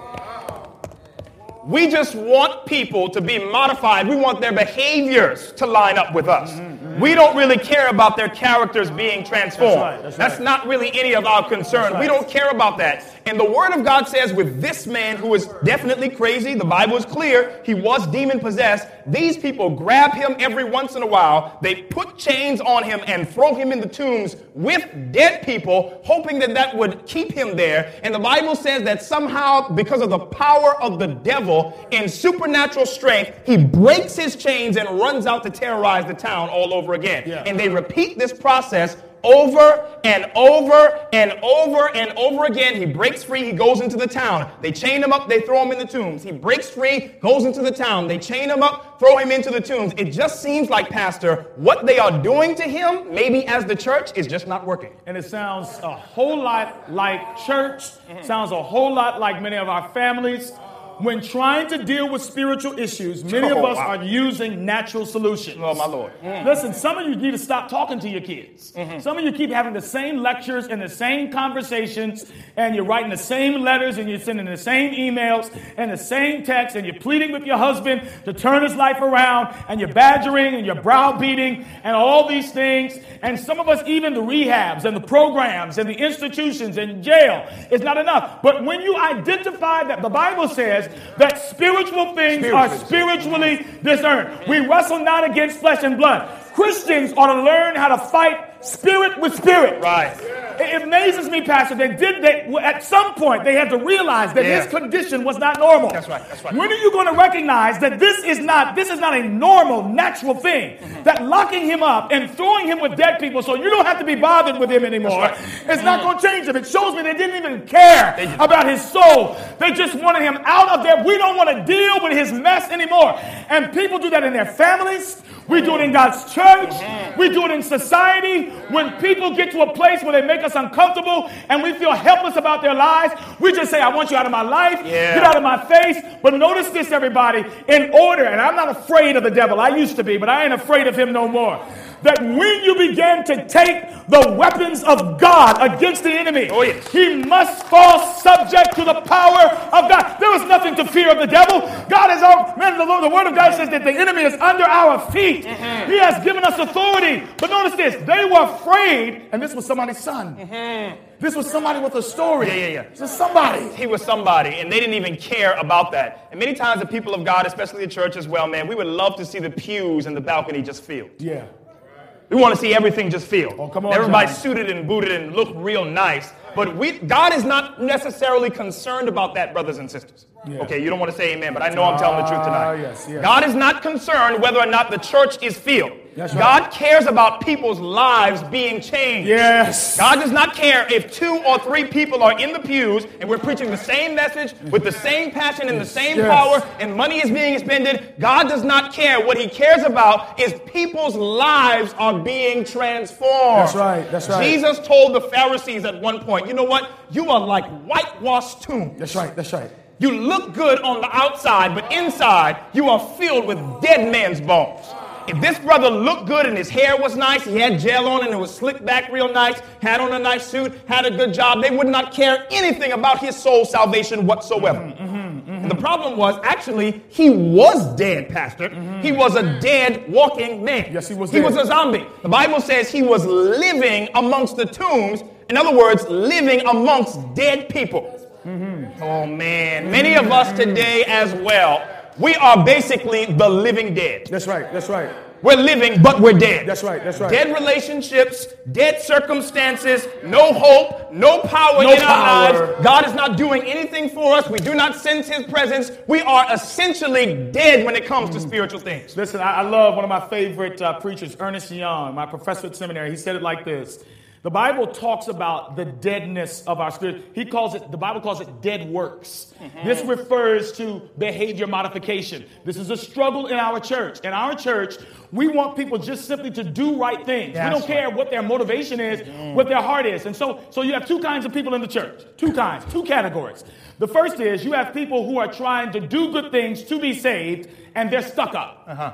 [SPEAKER 1] We just want people to be modified. We want their behaviors to line up with us. We don't really care about their characters being transformed.
[SPEAKER 2] Mm-hmm, That's right, that's
[SPEAKER 1] not really any of our concern.
[SPEAKER 2] That's
[SPEAKER 1] We don't care about that. And the Word of God says, with this man who is definitely crazy, the Bible is clear, he was demon possessed. These people grab him every once in a while, they put chains on him and throw him in the tombs with dead people, hoping that that would keep him there. And the Bible says that somehow, because of the power of the devil in supernatural strength, he breaks his chains and runs out to terrorize the town all over again.
[SPEAKER 2] Yeah.
[SPEAKER 1] And they repeat this process over and over and over and over again. He breaks free, he goes into the town. They chain him up, they throw him in the tombs. He breaks free, goes into the town. They chain him up, throw him into the tombs. It just seems like, Pastor, what they are doing to him, maybe as the church, is just not working.
[SPEAKER 2] And it sounds a whole lot like church, sounds a whole lot like many of our families. When trying to deal with spiritual issues, many of
[SPEAKER 1] Oh,
[SPEAKER 2] us are using natural solutions.
[SPEAKER 1] Oh, my Lord.
[SPEAKER 2] Listen, some of you need to stop talking to your kids.
[SPEAKER 1] Mm-hmm.
[SPEAKER 2] Some of you keep having the same lectures and the same conversations, and you're writing the same letters and you're sending the same emails and the same texts, and you're pleading with your husband to turn his life around, and you're badgering and you're browbeating and all these things. And some of us, even the rehabs and the programs and the institutions and jail is not enough. But when you identify that the Bible says says that spiritual things are spiritually discerned. We wrestle not against flesh and blood. Christians ought to learn how to fight spirit with spirit.
[SPEAKER 1] Right.
[SPEAKER 2] It amazes me, Pastor. They did they at some point they had to realize that
[SPEAKER 1] Yeah.
[SPEAKER 2] his condition was not normal.
[SPEAKER 1] That's right, that's right.
[SPEAKER 2] When are you going to recognize that this is not this is not a normal, natural thing?
[SPEAKER 1] Mm-hmm.
[SPEAKER 2] That locking him up and throwing him with dead people so you don't have to be bothered with him anymore.
[SPEAKER 1] Right. Mm-hmm.
[SPEAKER 2] It's not going to change him. It shows me they didn't even care about his soul. They just wanted him out of there. We don't want to deal with his mess anymore. And people do that in their families. We do it in God's church.
[SPEAKER 1] Mm-hmm.
[SPEAKER 2] We do it in society. When people get to a place where they make us uncomfortable and we feel helpless about their lives, we just say, I want you out of my life.
[SPEAKER 1] Yeah.
[SPEAKER 2] Get out of my face. But notice this, everybody, in order, and I'm not afraid of the devil. I used to be, but I ain't afraid of him no more. That when you begin to take the weapons of God against the enemy,
[SPEAKER 1] Oh, yes.
[SPEAKER 2] he must fall subject to the power of God. There is nothing to fear of the devil. God is our man. The, Lord, the word of God says that the enemy is under our feet.
[SPEAKER 1] Mm-hmm.
[SPEAKER 2] He has given us authority. But notice this: they were afraid, and this was somebody's son. This was somebody with a story.
[SPEAKER 1] Mm-hmm. Yeah, yeah, yeah.
[SPEAKER 2] This is somebody.
[SPEAKER 1] He was somebody, and they didn't even care about that. And many times, the people of God, especially the church as well, man, we would love to see the pews and the balcony just filled.
[SPEAKER 2] Yeah.
[SPEAKER 1] We want to see everything just filled.
[SPEAKER 2] Oh, come on,
[SPEAKER 1] Everybody
[SPEAKER 2] John.
[SPEAKER 1] suited and booted and look real nice. But we, God is not necessarily concerned about that, brothers and sisters.
[SPEAKER 2] Yeah.
[SPEAKER 1] Okay, you don't want to say amen, but I know I'm telling the truth
[SPEAKER 2] Ah,
[SPEAKER 1] tonight.
[SPEAKER 2] yes, yes.
[SPEAKER 1] God is not concerned whether or not the church is filled.
[SPEAKER 2] Right.
[SPEAKER 1] God cares about people's lives being changed.
[SPEAKER 2] Yes.
[SPEAKER 1] God does not care if two or three people are in the pews and we're preaching the same message with the same passion and the same
[SPEAKER 2] Yes.
[SPEAKER 1] power and money is being expended. God does not care. What he cares about is people's lives are being transformed.
[SPEAKER 2] That's right, that's right.
[SPEAKER 1] Jesus told the Pharisees at one point, you know what? You are like whitewashed tombs.
[SPEAKER 2] That's right. That's right.
[SPEAKER 1] You look good on the outside, but inside you are filled with dead man's bones. If this brother looked good and his hair was nice, he had gel on and it was slicked back real nice, had on a nice suit, had a good job, they would not care anything about his soul salvation whatsoever. And the problem was actually he was dead, Pastor. He was a dead walking man.
[SPEAKER 2] Yes, he was
[SPEAKER 1] He
[SPEAKER 2] dead.
[SPEAKER 1] was a zombie. The Bible says he was living amongst the tombs. In other words, living amongst dead people. Oh man, many of us today as well, we are basically the living dead.
[SPEAKER 2] That's right. That's right.
[SPEAKER 1] We're living, but we're dead.
[SPEAKER 2] That's right, that's right.
[SPEAKER 1] Dead relationships, dead circumstances, no hope, no power
[SPEAKER 2] No
[SPEAKER 1] in
[SPEAKER 2] power.
[SPEAKER 1] our lives. God is not doing anything for us. We do not sense His presence. We are essentially dead when it comes to spiritual things.
[SPEAKER 2] Listen, I, I love one of my favorite uh, preachers, Ernest Young, my professor at seminary. He said it like this. The Bible talks about the deadness of our spirit. He calls it, the Bible calls it dead works. This mm-hmm. refers to behavior modification. This is a struggle in our church. In our church, we want people just simply to do right things. we don't care what their motivation is, mm-hmm. what their heart is. And so, so you have two kinds of people in the church. Two kinds, two categories. The first is you have people who are trying to do good things to be saved, and they're stuck up. Uh-huh.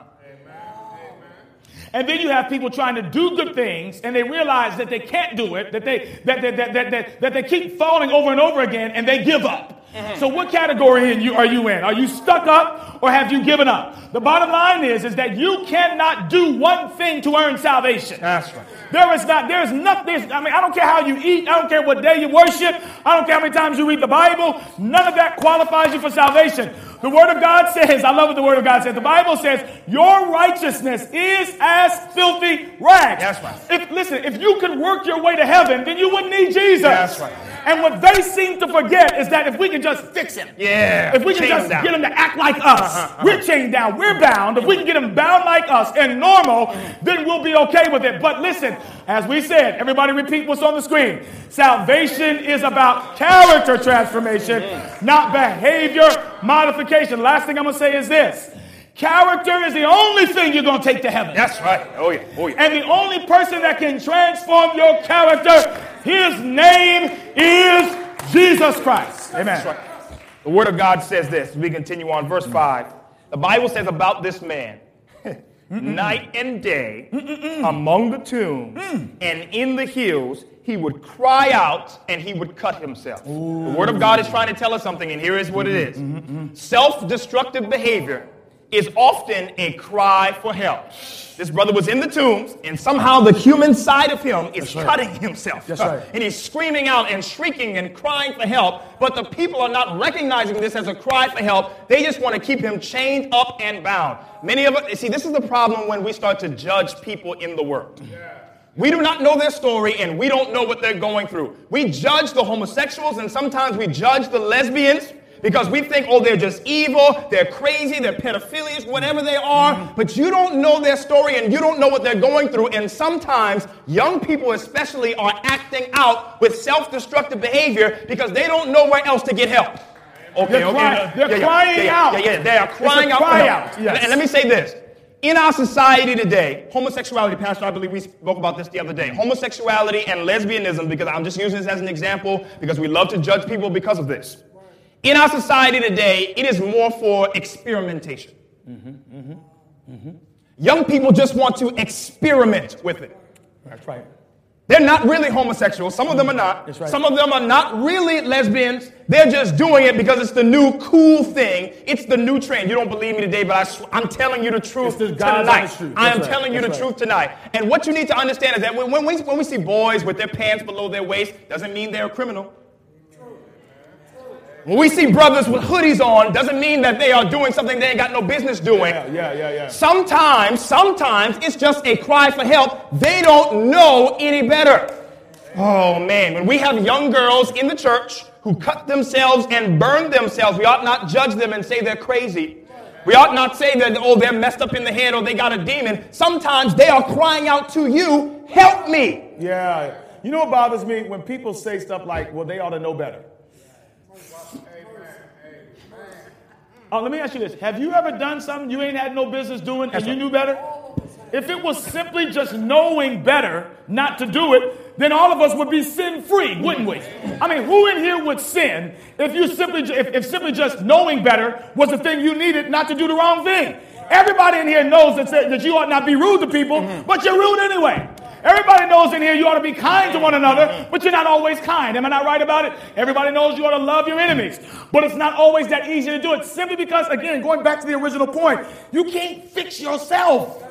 [SPEAKER 2] And then you have people trying to do good things and they realize that they can't do it, that they, that, that, that, that, that, that they keep falling over and over again and they give up. So what category in you, are you in? Are you stuck up or have you given up? The bottom line is, is that you cannot do one thing to earn salvation.
[SPEAKER 1] That's right.
[SPEAKER 2] There is not, there's nothing, I mean, I don't care how you eat, I don't care what day you worship, I don't care how many times you read the Bible, none of that qualifies you for salvation. The Word of God says, I love what the Word of God says. The Bible says, your righteousness is as filthy rags.
[SPEAKER 1] That's right.
[SPEAKER 2] If, listen, if you could work your way to heaven, then you wouldn't need Jesus.
[SPEAKER 1] That's right.
[SPEAKER 2] And what they seem to forget is that if we can just fix him,
[SPEAKER 1] Yeah.
[SPEAKER 2] if we can just
[SPEAKER 1] him
[SPEAKER 2] get him to act like us, uh-huh, uh-huh. we're chained down, we're bound. If we can get him bound like us and normal, then we'll be okay with it. But listen, as we said, everybody repeat what's on the screen. Salvation is about character transformation, not behavior modification. Last thing I'm going to say is this character is the only thing you're going to take to heaven.
[SPEAKER 1] That's right. Oh yeah. Oh yeah.
[SPEAKER 2] And the only person that can transform your character, his name is Jesus Christ. Amen.
[SPEAKER 1] The Word of God says this. We continue on, verse 5. The Bible says about this man night and day among the tombs mm. and in the hills, he would cry out and he would cut himself. The Word of God is trying to tell us something, and here is what it is self destructive behavior is often a cry for help. This brother was in the tombs, and somehow the human side of him is
[SPEAKER 2] right.
[SPEAKER 1] cutting himself.
[SPEAKER 2] That's right.
[SPEAKER 1] And he's screaming out and shrieking and crying for help, but the people are not recognizing this as a cry for help. They just want to keep him chained up and bound. Many of us, see, this is the problem when we start to judge people in the world. We do not know their story and we don't know what they're going through. We judge the homosexuals and sometimes we judge the lesbians because we think, oh, they're just evil, they're crazy, they're pedophilias, whatever they are, but you don't know their story and you don't know what they're going through. And sometimes young people, especially, are acting out with self destructive behavior because they don't know where else to get help. Okay,
[SPEAKER 2] They're
[SPEAKER 1] okay.
[SPEAKER 2] cry- they're
[SPEAKER 1] yeah,
[SPEAKER 2] crying
[SPEAKER 1] yeah, yeah,
[SPEAKER 2] out.
[SPEAKER 1] Yeah, yeah, they are crying out.
[SPEAKER 2] cry out, yes.
[SPEAKER 1] And let me say this. In our society today, homosexuality, Pastor, I believe we spoke about this the other day. Homosexuality and lesbianism, because I'm just using this as an example, because we love to judge people because of this. In our society today, it is more for experimentation. Young people just want to experiment with it.
[SPEAKER 2] That's right.
[SPEAKER 1] They're not really homosexual. Some of them are not.
[SPEAKER 2] That's right.
[SPEAKER 1] Some of them are not really lesbians. They're just doing it because it's the new cool thing. It's the new trend. You don't believe me today, but I sw- I'm telling you the truth
[SPEAKER 2] It's the
[SPEAKER 1] tonight.
[SPEAKER 2] truth.
[SPEAKER 1] I am
[SPEAKER 2] right.
[SPEAKER 1] telling you
[SPEAKER 2] That's
[SPEAKER 1] the
[SPEAKER 2] right.
[SPEAKER 1] truth tonight. And what you need to understand is that when, when, we, when we see boys with their pants below their waist, doesn't mean they're a criminal. When we see brothers with hoodies on, doesn't mean that they are doing something they ain't got no business doing.
[SPEAKER 2] Yeah, yeah, yeah, yeah.
[SPEAKER 1] Sometimes, sometimes it's just a cry for help. They don't know any better. Oh man, when we have young girls in the church who cut themselves and burn themselves, we ought not judge them and say they're crazy. We ought not say that, oh, they're messed up in the head or they got a demon. Sometimes they are crying out to you, help me.
[SPEAKER 2] Yeah. You know what bothers me? When people say stuff like, well, they ought to know better. Uh, let me ask you this. Have you ever done something you ain't had no business doing and you knew better? If it was simply just knowing better not to do it, then all of us would be sin free, wouldn't we? I mean, who in here would sin if you simply, if, if simply just knowing better was the thing you needed not to do the wrong thing? Everybody in here knows that, that you ought not be rude to people, but you're rude anyway. Everybody knows in here you ought to be kind to one mm-hmm. another, mm-hmm. but you're not always kind. Am I not right about it? Everybody knows you ought to love your enemies, but it's not always that easy to do it simply because, again, going back to the original point, you can't fix yourself.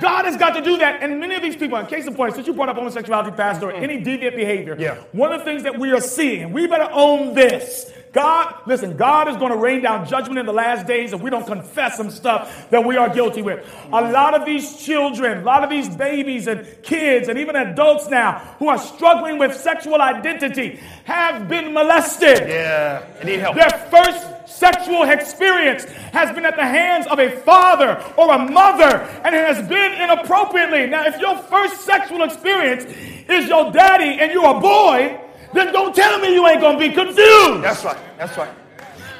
[SPEAKER 2] God has got to do that. And many of these people, in case in point, since you brought up homosexuality, Pastor, or any deviant behavior,
[SPEAKER 1] Yeah.
[SPEAKER 2] one of the things that we are seeing, we better own this. God, listen, God is going to rain down judgment in the last days if we don't confess some stuff that we are guilty with. A mm-hmm. lot of these children, a lot of these babies and kids, and even adults now who are struggling with sexual identity have been molested.
[SPEAKER 1] Yeah, I need help.
[SPEAKER 2] Their first sexual experience has been at the hands of a father or a mother, and it has been inappropriately. Now, if your first sexual experience is your daddy and you're a boy, then don't tell me you ain't gonna be confused.
[SPEAKER 1] That's right. That's right.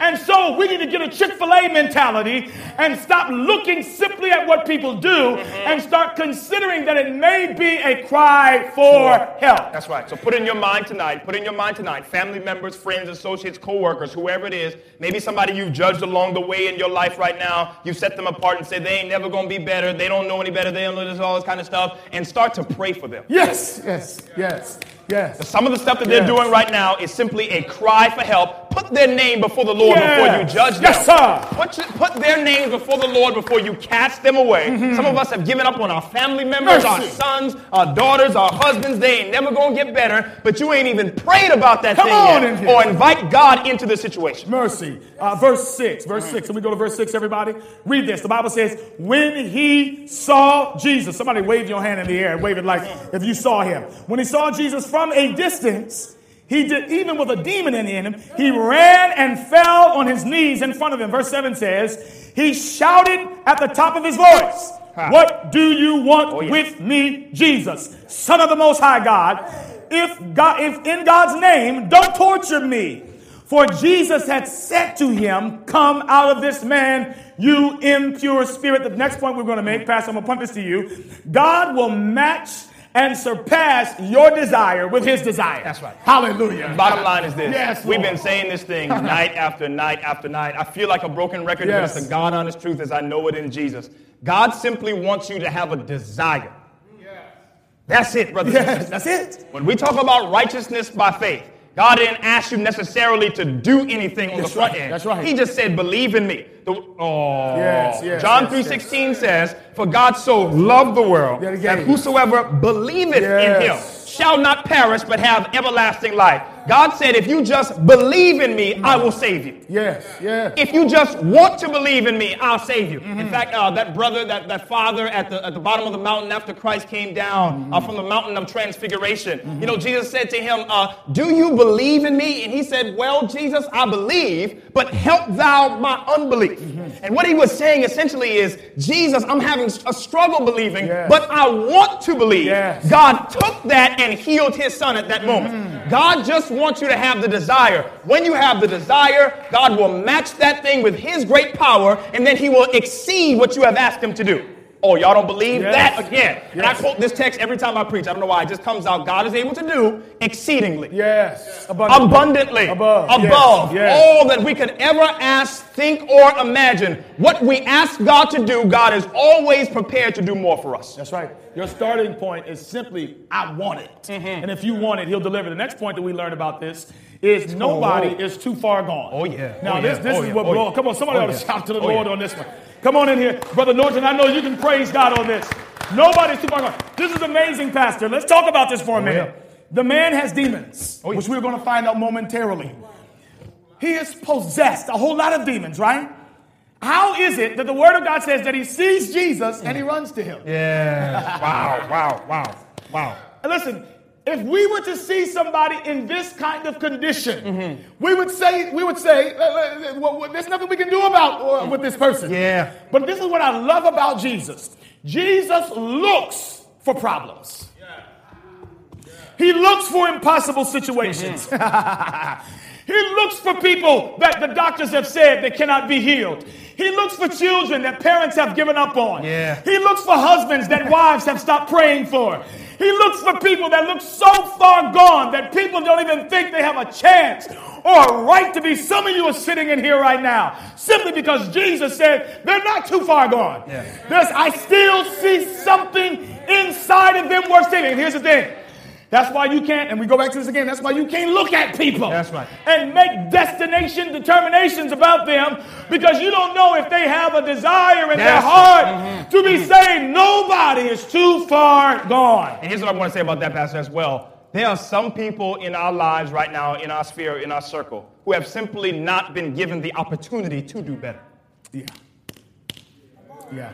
[SPEAKER 2] And so we need to get a Chick fil A mentality and stop looking simply at what people do mm-hmm. and start considering that it may be a cry for help.
[SPEAKER 1] That's right. So put in your mind tonight, put in your mind tonight, family members, friends, associates, co-workers, whoever it is, maybe somebody you've judged along the way in your life right now, you've set them apart and say they ain't never gonna be better, they don't know any better, they don't know this, all this kind of stuff, and start to pray for them.
[SPEAKER 2] Yes, yes, yes, yes.
[SPEAKER 1] Some of the stuff that they're
[SPEAKER 2] Yes.
[SPEAKER 1] doing right now is simply a cry for help. Put their name before the Lord before you judge them.
[SPEAKER 2] Yes, sir.
[SPEAKER 1] Put, put their names before the Lord before you cast them away. Some of us have given up on our family members, our
[SPEAKER 2] Mm-hmm.
[SPEAKER 1] Sons, our daughters, our husbands. They ain't never gonna get better, but you ain't even prayed about that
[SPEAKER 2] Come
[SPEAKER 1] thing
[SPEAKER 2] on
[SPEAKER 1] yet,
[SPEAKER 2] in
[SPEAKER 1] or invite God into the situation.
[SPEAKER 2] Mercy. Uh, verse 6. Verse 6. Can we go to verse 6, everybody? Read this. The Bible says, When he saw Jesus, somebody wave your hand in the air and wave it like if you saw him. When he saw Jesus from a distance, he did, even with a demon in him, he ran and fell on his knees in front of him. Verse 7 says, He shouted at the top of his voice, What do you want
[SPEAKER 1] Oh, yes.
[SPEAKER 2] with me, Jesus, Son of the Most High God? If God, if in God's name, don't torture me. For Jesus had said to him, Come out of this man, you impure spirit. The next point we're going to make, Pastor, I'm going to punt this to you. God will match and surpass your desire with his desire.
[SPEAKER 1] That's right.
[SPEAKER 2] Hallelujah.
[SPEAKER 1] Bottom line is this.
[SPEAKER 2] Yes,
[SPEAKER 1] We've been saying this thing night after night after night. I feel like a broken record,
[SPEAKER 2] Yes.
[SPEAKER 1] but it's the God honest truth as I know it in Jesus. God simply wants you to have a desire. That's it, brothers and
[SPEAKER 2] Yes, that's it.
[SPEAKER 1] When we talk about righteousness by faith, God didn't ask you necessarily to do anything on
[SPEAKER 2] That's
[SPEAKER 1] the front
[SPEAKER 2] right,
[SPEAKER 1] end.
[SPEAKER 2] that's right.
[SPEAKER 1] He just said, believe in me. The, oh,
[SPEAKER 2] Yes, yes,
[SPEAKER 1] John
[SPEAKER 2] yes,
[SPEAKER 1] 3.16 says, for God so loved the world
[SPEAKER 2] That he
[SPEAKER 1] that
[SPEAKER 2] gave.
[SPEAKER 1] whosoever believeth in him shall not perish but have everlasting life. God said, if you just believe in me, I will save you.
[SPEAKER 2] Yes, yes.
[SPEAKER 1] If you just want to believe in me, I'll save you. In fact, uh, that brother, that, that father at the, at the bottom of the mountain after Christ came down uh, from the mountain of transfiguration, you know, Jesus said to him, uh, Do you believe in me? And he said, Well, Jesus, I believe, but help thou my unbelief. And what he was saying essentially is, Jesus, I'm having a struggle believing,
[SPEAKER 2] Yes.
[SPEAKER 1] but I want to believe.
[SPEAKER 2] Yes.
[SPEAKER 1] God took that and healed his son at that moment. God just wants you to have the desire. When you have the desire, God will match that thing with his great power, and then he will exceed what you have asked him to do. Oh, y'all don't believe
[SPEAKER 2] Yes.
[SPEAKER 1] that again? And I quote this text every time I preach. I don't know why. It just comes out. God is able to do exceedingly.
[SPEAKER 2] Yes. Abundantly.
[SPEAKER 1] Abundantly,
[SPEAKER 2] Above.
[SPEAKER 1] above
[SPEAKER 2] Yes. Yes.
[SPEAKER 1] all that we could ever ask, think, or imagine. What we ask God to do, God is always prepared to do more for us.
[SPEAKER 2] That's right. Your starting point is simply, I want it.
[SPEAKER 1] Mm-hmm.
[SPEAKER 2] And if you want it, he'll deliver. The next point that we learn about this is nobody
[SPEAKER 1] Oh.
[SPEAKER 2] is too far gone.
[SPEAKER 1] Oh, yeah.
[SPEAKER 2] Now,
[SPEAKER 1] Oh,
[SPEAKER 2] this, this
[SPEAKER 1] Oh,
[SPEAKER 2] is
[SPEAKER 1] yeah.
[SPEAKER 2] what
[SPEAKER 1] Oh,
[SPEAKER 2] blows.
[SPEAKER 1] yeah.
[SPEAKER 2] Come on, somebody
[SPEAKER 1] Oh,
[SPEAKER 2] ought to shout to the
[SPEAKER 1] Oh,
[SPEAKER 2] Lord
[SPEAKER 1] yeah.
[SPEAKER 2] on this one. Come on in here. Brother Norton, I know you can praise God on this. Nobody's too far gone. This is amazing, Pastor. Let's talk about this for a minute. The man has demons,
[SPEAKER 1] Oh, yeah.
[SPEAKER 2] which we're going to find out momentarily. He is possessed, a whole lot of demons, right? How is it that the Word of God says that he sees Jesus and he runs to him?
[SPEAKER 1] Yeah. wow, wow, wow, wow.
[SPEAKER 2] And Listen, if we were to see somebody in this kind of condition, we would say, we would say, uh, uh, well, well, there's nothing we can do about uh, with this person.
[SPEAKER 1] Yeah.
[SPEAKER 2] But this is what I love about Jesus. Jesus looks for problems. He looks for impossible situations. he looks for people that the doctors have said they cannot be healed. He looks for children that parents have given up on.
[SPEAKER 1] Yeah.
[SPEAKER 2] He looks for husbands that wives have stopped praying for. He looks for people that look so far gone that people don't even think they have a chance or a right to be. Some of you are sitting in here right now simply because Jesus said they're not too far gone.
[SPEAKER 1] Yeah.
[SPEAKER 2] There's, I still see something inside of them worth saving. And here's the thing. That's why you can't, and we go back to this again, that's why you can't look at people.
[SPEAKER 1] That's right.
[SPEAKER 2] And make destination determinations about them because you don't know if they have a desire in their
[SPEAKER 1] That's-
[SPEAKER 2] heart
[SPEAKER 1] mhm,
[SPEAKER 2] to be saved. Nobody is too far gone.
[SPEAKER 1] And here's what I want to say about that, Pastor, as well. There are some people in our lives right now, in our sphere, in our circle, who have simply not been given the opportunity to do better.
[SPEAKER 2] Yeah. Yeah.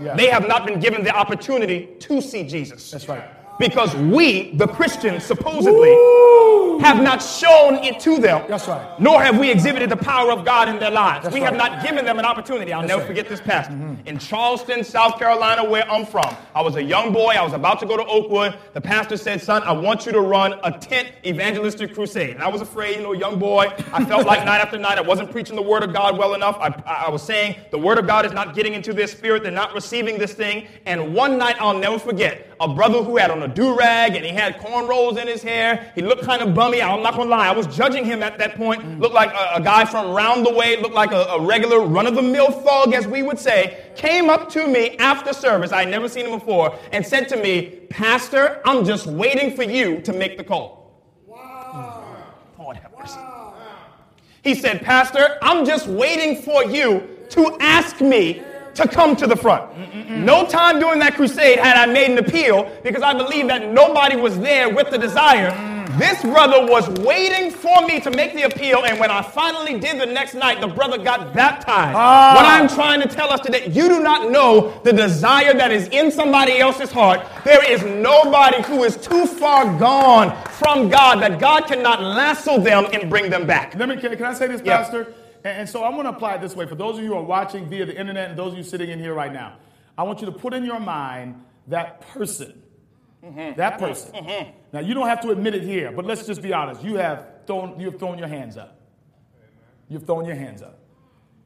[SPEAKER 2] Yeah.
[SPEAKER 1] They have not been given the opportunity to see Jesus.
[SPEAKER 2] That's right.
[SPEAKER 1] Because we, the Christians, supposedly,
[SPEAKER 2] Woo!
[SPEAKER 1] have not shown it to them.
[SPEAKER 2] That's right.
[SPEAKER 1] Nor have we exhibited the power of God in their lives.
[SPEAKER 2] That's
[SPEAKER 1] we have not given them an opportunity. I'll
[SPEAKER 2] That's
[SPEAKER 1] never
[SPEAKER 2] right. Mm-hmm.
[SPEAKER 1] forget this past. In Charleston, South Carolina, where I'm from, I was a young boy. I was about to go to Oakwood. The pastor said, Son, I want you to run a tent evangelistic crusade. And I was afraid, you know, young boy. I felt like night after night I wasn't preaching the word of God well enough. I, I I was saying the word of God is not getting into their spirit. They're not receiving this thing. And one night I'll never forget a brother who had on a do rag and he had cornrows in his hair. He looked kind of bummy. I'm not gonna lie. I was judging him at that point. Mm. Looked like a, a guy from round the way. Looked like a, a regular run of the mill thug, as we would say. Came up to me after service. I had never seen him before, and said to me, "Pastor, I'm just waiting for you to make the call." Lord have mercy. He said, Pastor, I'm just waiting for you to ask me to come to the front. No time during that crusade had I made an appeal because I believe that nobody was there with the desire. This brother was waiting for me to make the appeal, and when I finally did the next night, the brother got baptized.
[SPEAKER 2] Ah.
[SPEAKER 1] What I'm trying to tell us today, you do not know the desire that is in somebody else's heart. There is nobody who is too far gone from God that God cannot lasso them and bring them back.
[SPEAKER 2] Let me, can, can I say this,
[SPEAKER 1] Yeah.
[SPEAKER 2] Pastor? And, so I'm going to apply it this way. For those of you who are watching via the internet and those of you sitting in here right now, I want you to put in your mind that person. Mm-hmm. That person. Mm-hmm. Now, you don't have to admit it here, but let's just be honest. You have thrown, you have thrown your hands up. You've thrown your hands up.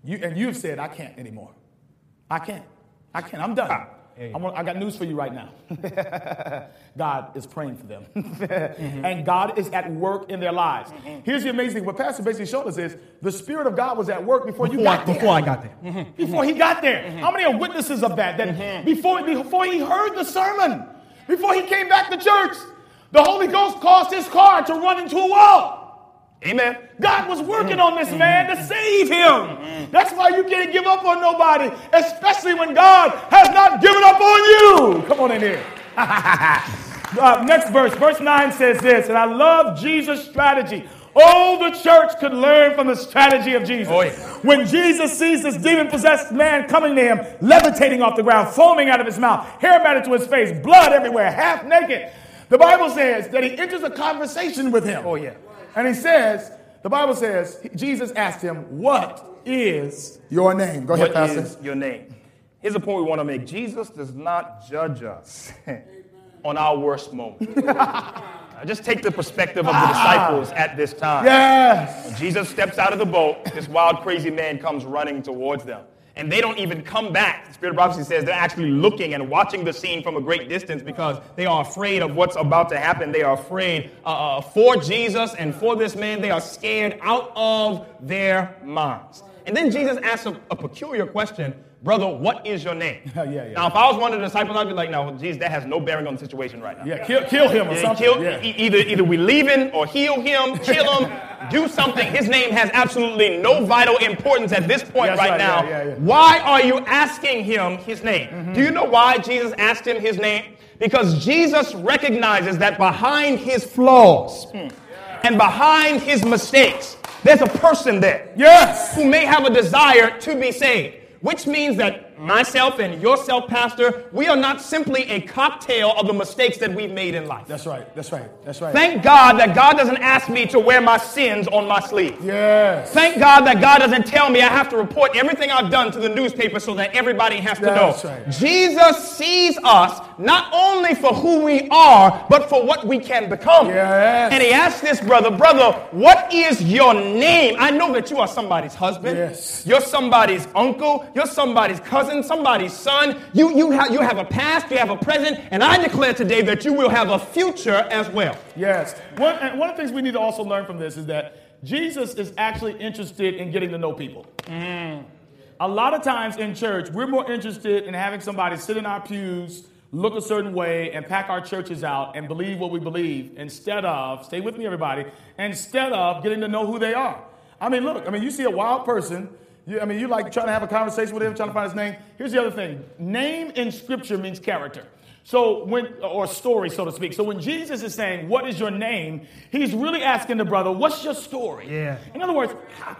[SPEAKER 2] You, and you've said, I can't anymore. I can't. I can't. I'm done. I, want, I got news for you right now. God is praying for them. Mm-hmm. And God is at work in their lives. Mm-hmm. Here's the amazing thing. What Pastor basically showed us is the Spirit of God was at work before, you got there.
[SPEAKER 1] I got there. Mm-hmm.
[SPEAKER 2] Before he got there. How many are witnesses of that? That before, before he heard the sermon, before he came back to church, the Holy Ghost caused his car to run into a wall.
[SPEAKER 1] Amen.
[SPEAKER 2] God was working mm. on this man to mm. save him. Mm. That's why you can't give up on nobody, especially when God has not given up on you. Come on in here. uh, next verse, verse 9 says this, and I love Jesus' strategy. All the church could learn from the strategy of Jesus.
[SPEAKER 1] Oh, yeah.
[SPEAKER 2] When Jesus sees this demon possessed man coming to him, levitating off the ground, foaming out of his mouth, hair matted to his face, blood everywhere, half naked, the Bible says that he enters a conversation with him.
[SPEAKER 1] Oh, yeah.
[SPEAKER 2] And he says, the Bible says, Jesus asked him, What is your name? Go ahead,
[SPEAKER 1] What
[SPEAKER 2] Pastor.
[SPEAKER 1] is your name? Here's a point we want to make Jesus does not judge us on our worst moment. Just take the perspective of the ah. disciples at this time.
[SPEAKER 2] Yes.
[SPEAKER 1] Jesus steps out of the boat. This wild, crazy man comes running towards them. And they don't even come back. The Spirit of Prophecy says they're actually looking and watching the scene from a great distance because they are afraid of what's about to happen. They are afraid uh, uh, for Jesus and for this man. They are scared out of their minds. And then Jesus asks a, a peculiar question Brother, what is your name?
[SPEAKER 2] Yeah, yeah.
[SPEAKER 1] Now, if I was one of the disciples, I'd be like, no, Jesus, that has no bearing on the situation right now.
[SPEAKER 2] Yeah, kill, kill him or
[SPEAKER 1] Yeah,
[SPEAKER 2] something.
[SPEAKER 1] kill-
[SPEAKER 2] yeah.
[SPEAKER 1] e- either, either we leave him or heal him, kill him, do something. His name has absolutely no vital importance at this point right,
[SPEAKER 2] right,
[SPEAKER 1] now.
[SPEAKER 2] yeah, yeah, yeah.
[SPEAKER 1] Why are you asking him his name? Mm-hmm. Do you know why Jesus asked him his name? Because Jesus recognizes that behind his flaws hmm. and behind his mistakes, there's a person there
[SPEAKER 2] Yes.
[SPEAKER 1] who may have a desire to be saved. Which means that myself and yourself, Pastor, we are not simply a cocktail of the mistakes that we've made in life.
[SPEAKER 2] That's right. That's right. That's right.
[SPEAKER 1] Thank God that God doesn't ask me to wear my sins on my sleeve.
[SPEAKER 2] yes.
[SPEAKER 1] Thank God that God doesn't tell me I have to report everything I've done to the newspaper so that everybody has to know.
[SPEAKER 2] That's
[SPEAKER 1] know.
[SPEAKER 2] right.
[SPEAKER 1] Jesus sees us not only for who we are, but for what we can become.
[SPEAKER 2] Yes.
[SPEAKER 1] And he asked this brother, Brother, what is your name? I know that you are somebody's husband.
[SPEAKER 2] Yes.
[SPEAKER 1] You're somebody's uncle. You're somebody's cousin, somebody's son. You, you, ha- you have a past, you have a present, and I declare today that you will have a future as well.
[SPEAKER 2] Yes. One, and one of the things we need to also learn from this is that Jesus is actually interested in getting to know people. Mm. A lot of times in church, we're more interested in having somebody sit in our pews, look a certain way, and pack our churches out and believe what we believe instead of, stay with me, everybody, instead of getting to know who they are. I mean, look, I mean, you see a wild person. You, I mean, you like trying to have a conversation with him, trying to find his name. Here's the other thing name in scripture means character. So when, or story, so to speak. So when Jesus is saying, "What is your name?" He's really asking the brother, "What's your story?"
[SPEAKER 1] Yeah.
[SPEAKER 2] In other words,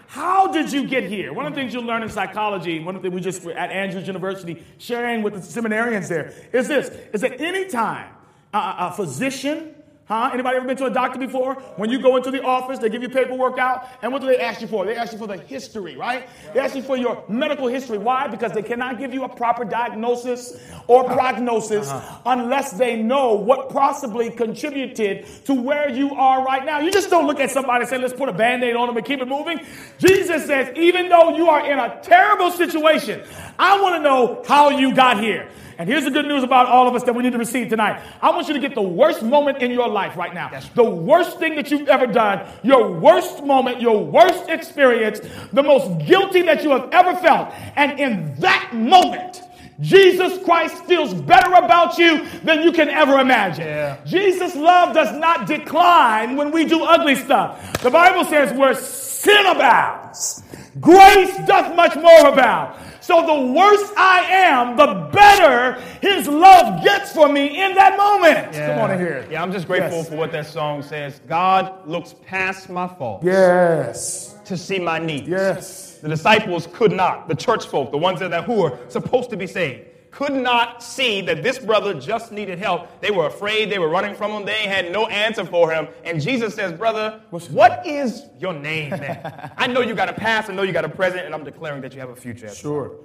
[SPEAKER 2] how did you get here? One of the things you'll learn in psychology, one of the things we just were at Andrews University sharing with the seminarians there is this: is that any time a, a physician Huh? Anybody ever been to a doctor before? When you go into the office, they give you paperwork out, and what do they ask you for? They ask you for the history, right? They ask you for your medical history. Why? Because they cannot give you a proper diagnosis or uh-huh. prognosis uh-huh. unless they know what possibly contributed to where you are right now. You just don't look at somebody and say, let's put a band aid on them and keep it moving. Jesus says, even though you are in a terrible situation, I want to know how you got here. And here's the good news about all of us that we need to receive tonight. I want you to get the worst moment in your life right now. The worst thing that you've ever done, your worst moment, your worst experience, the most guilty that you have ever felt. And in that moment, Jesus Christ feels better about you than you can ever imagine.
[SPEAKER 1] Yeah.
[SPEAKER 2] Jesus' love does not decline when we do ugly stuff. The Bible says where sin abounds, grace doth much more abound. So the worse I am, the better his love gets for me in that moment. Come on in here.
[SPEAKER 1] Yeah, I'm just grateful
[SPEAKER 2] Yes.
[SPEAKER 1] for what that song says. God looks past my faults
[SPEAKER 2] Yes.
[SPEAKER 1] to see my needs.
[SPEAKER 2] Yes.
[SPEAKER 1] The disciples could not, the church folk, the ones that who were supposed to be saved, could not see that this brother just needed help. They were afraid, they were running from him, they had no answer for him. And Jesus says, Brother, what is your name, man? I know you got a past, I know you got a present, and I'm declaring that you have a future. well.
[SPEAKER 2] Sure.